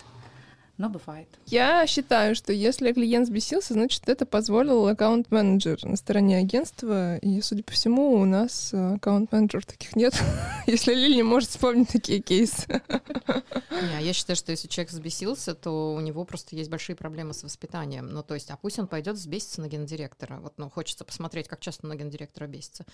но бывает. Я считаю, что если клиент взбесился, значит, это позволил аккаунт-менеджер на стороне агентства. И, судя по всему, у нас э, аккаунт-менеджеров таких нет. Если Лили не может вспомнить такие кейсы. Не, я считаю, что если человек взбесился, то у него просто есть большие проблемы с воспитанием. Ну, то есть, а пусть он пойдет взбеситься на гендиректора. Вот, ну, хочется посмотреть, как часто на гендиректора бесится.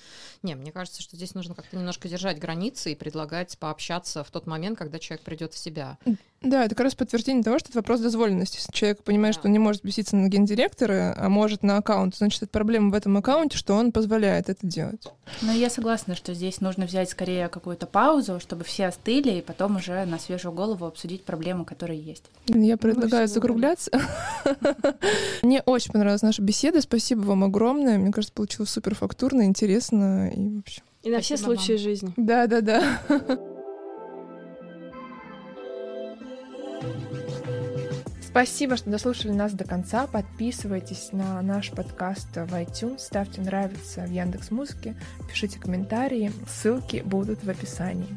Не, мне кажется, что здесь нужно как-то немножко держать границы и предлагать пообщаться в тот момент, когда человек придет в себя. Да, это как раз подтверждение того, что это вопрос дозволенности. Если человек понимает, Да. что он не может беситься на гендиректора, а может на аккаунт, значит, это проблема в этом аккаунте, что он позволяет это делать. Но я согласна, что здесь нужно взять скорее какую-то паузу, чтобы все остыли, и потом уже на свежую голову обсудить проблемы, которые есть. Я предлагаю закругляться. Мне очень понравилась наша беседа. Спасибо вам огромное. Мне кажется, получилось супер фактурно, интересно и вообще. И на все случаи жизни. Да, да, да. Спасибо, что дослушали нас до конца. Подписывайтесь на наш подкаст в iTunes, ставьте нравится в Яндекс Музыке, пишите комментарии, ссылки будут в описании.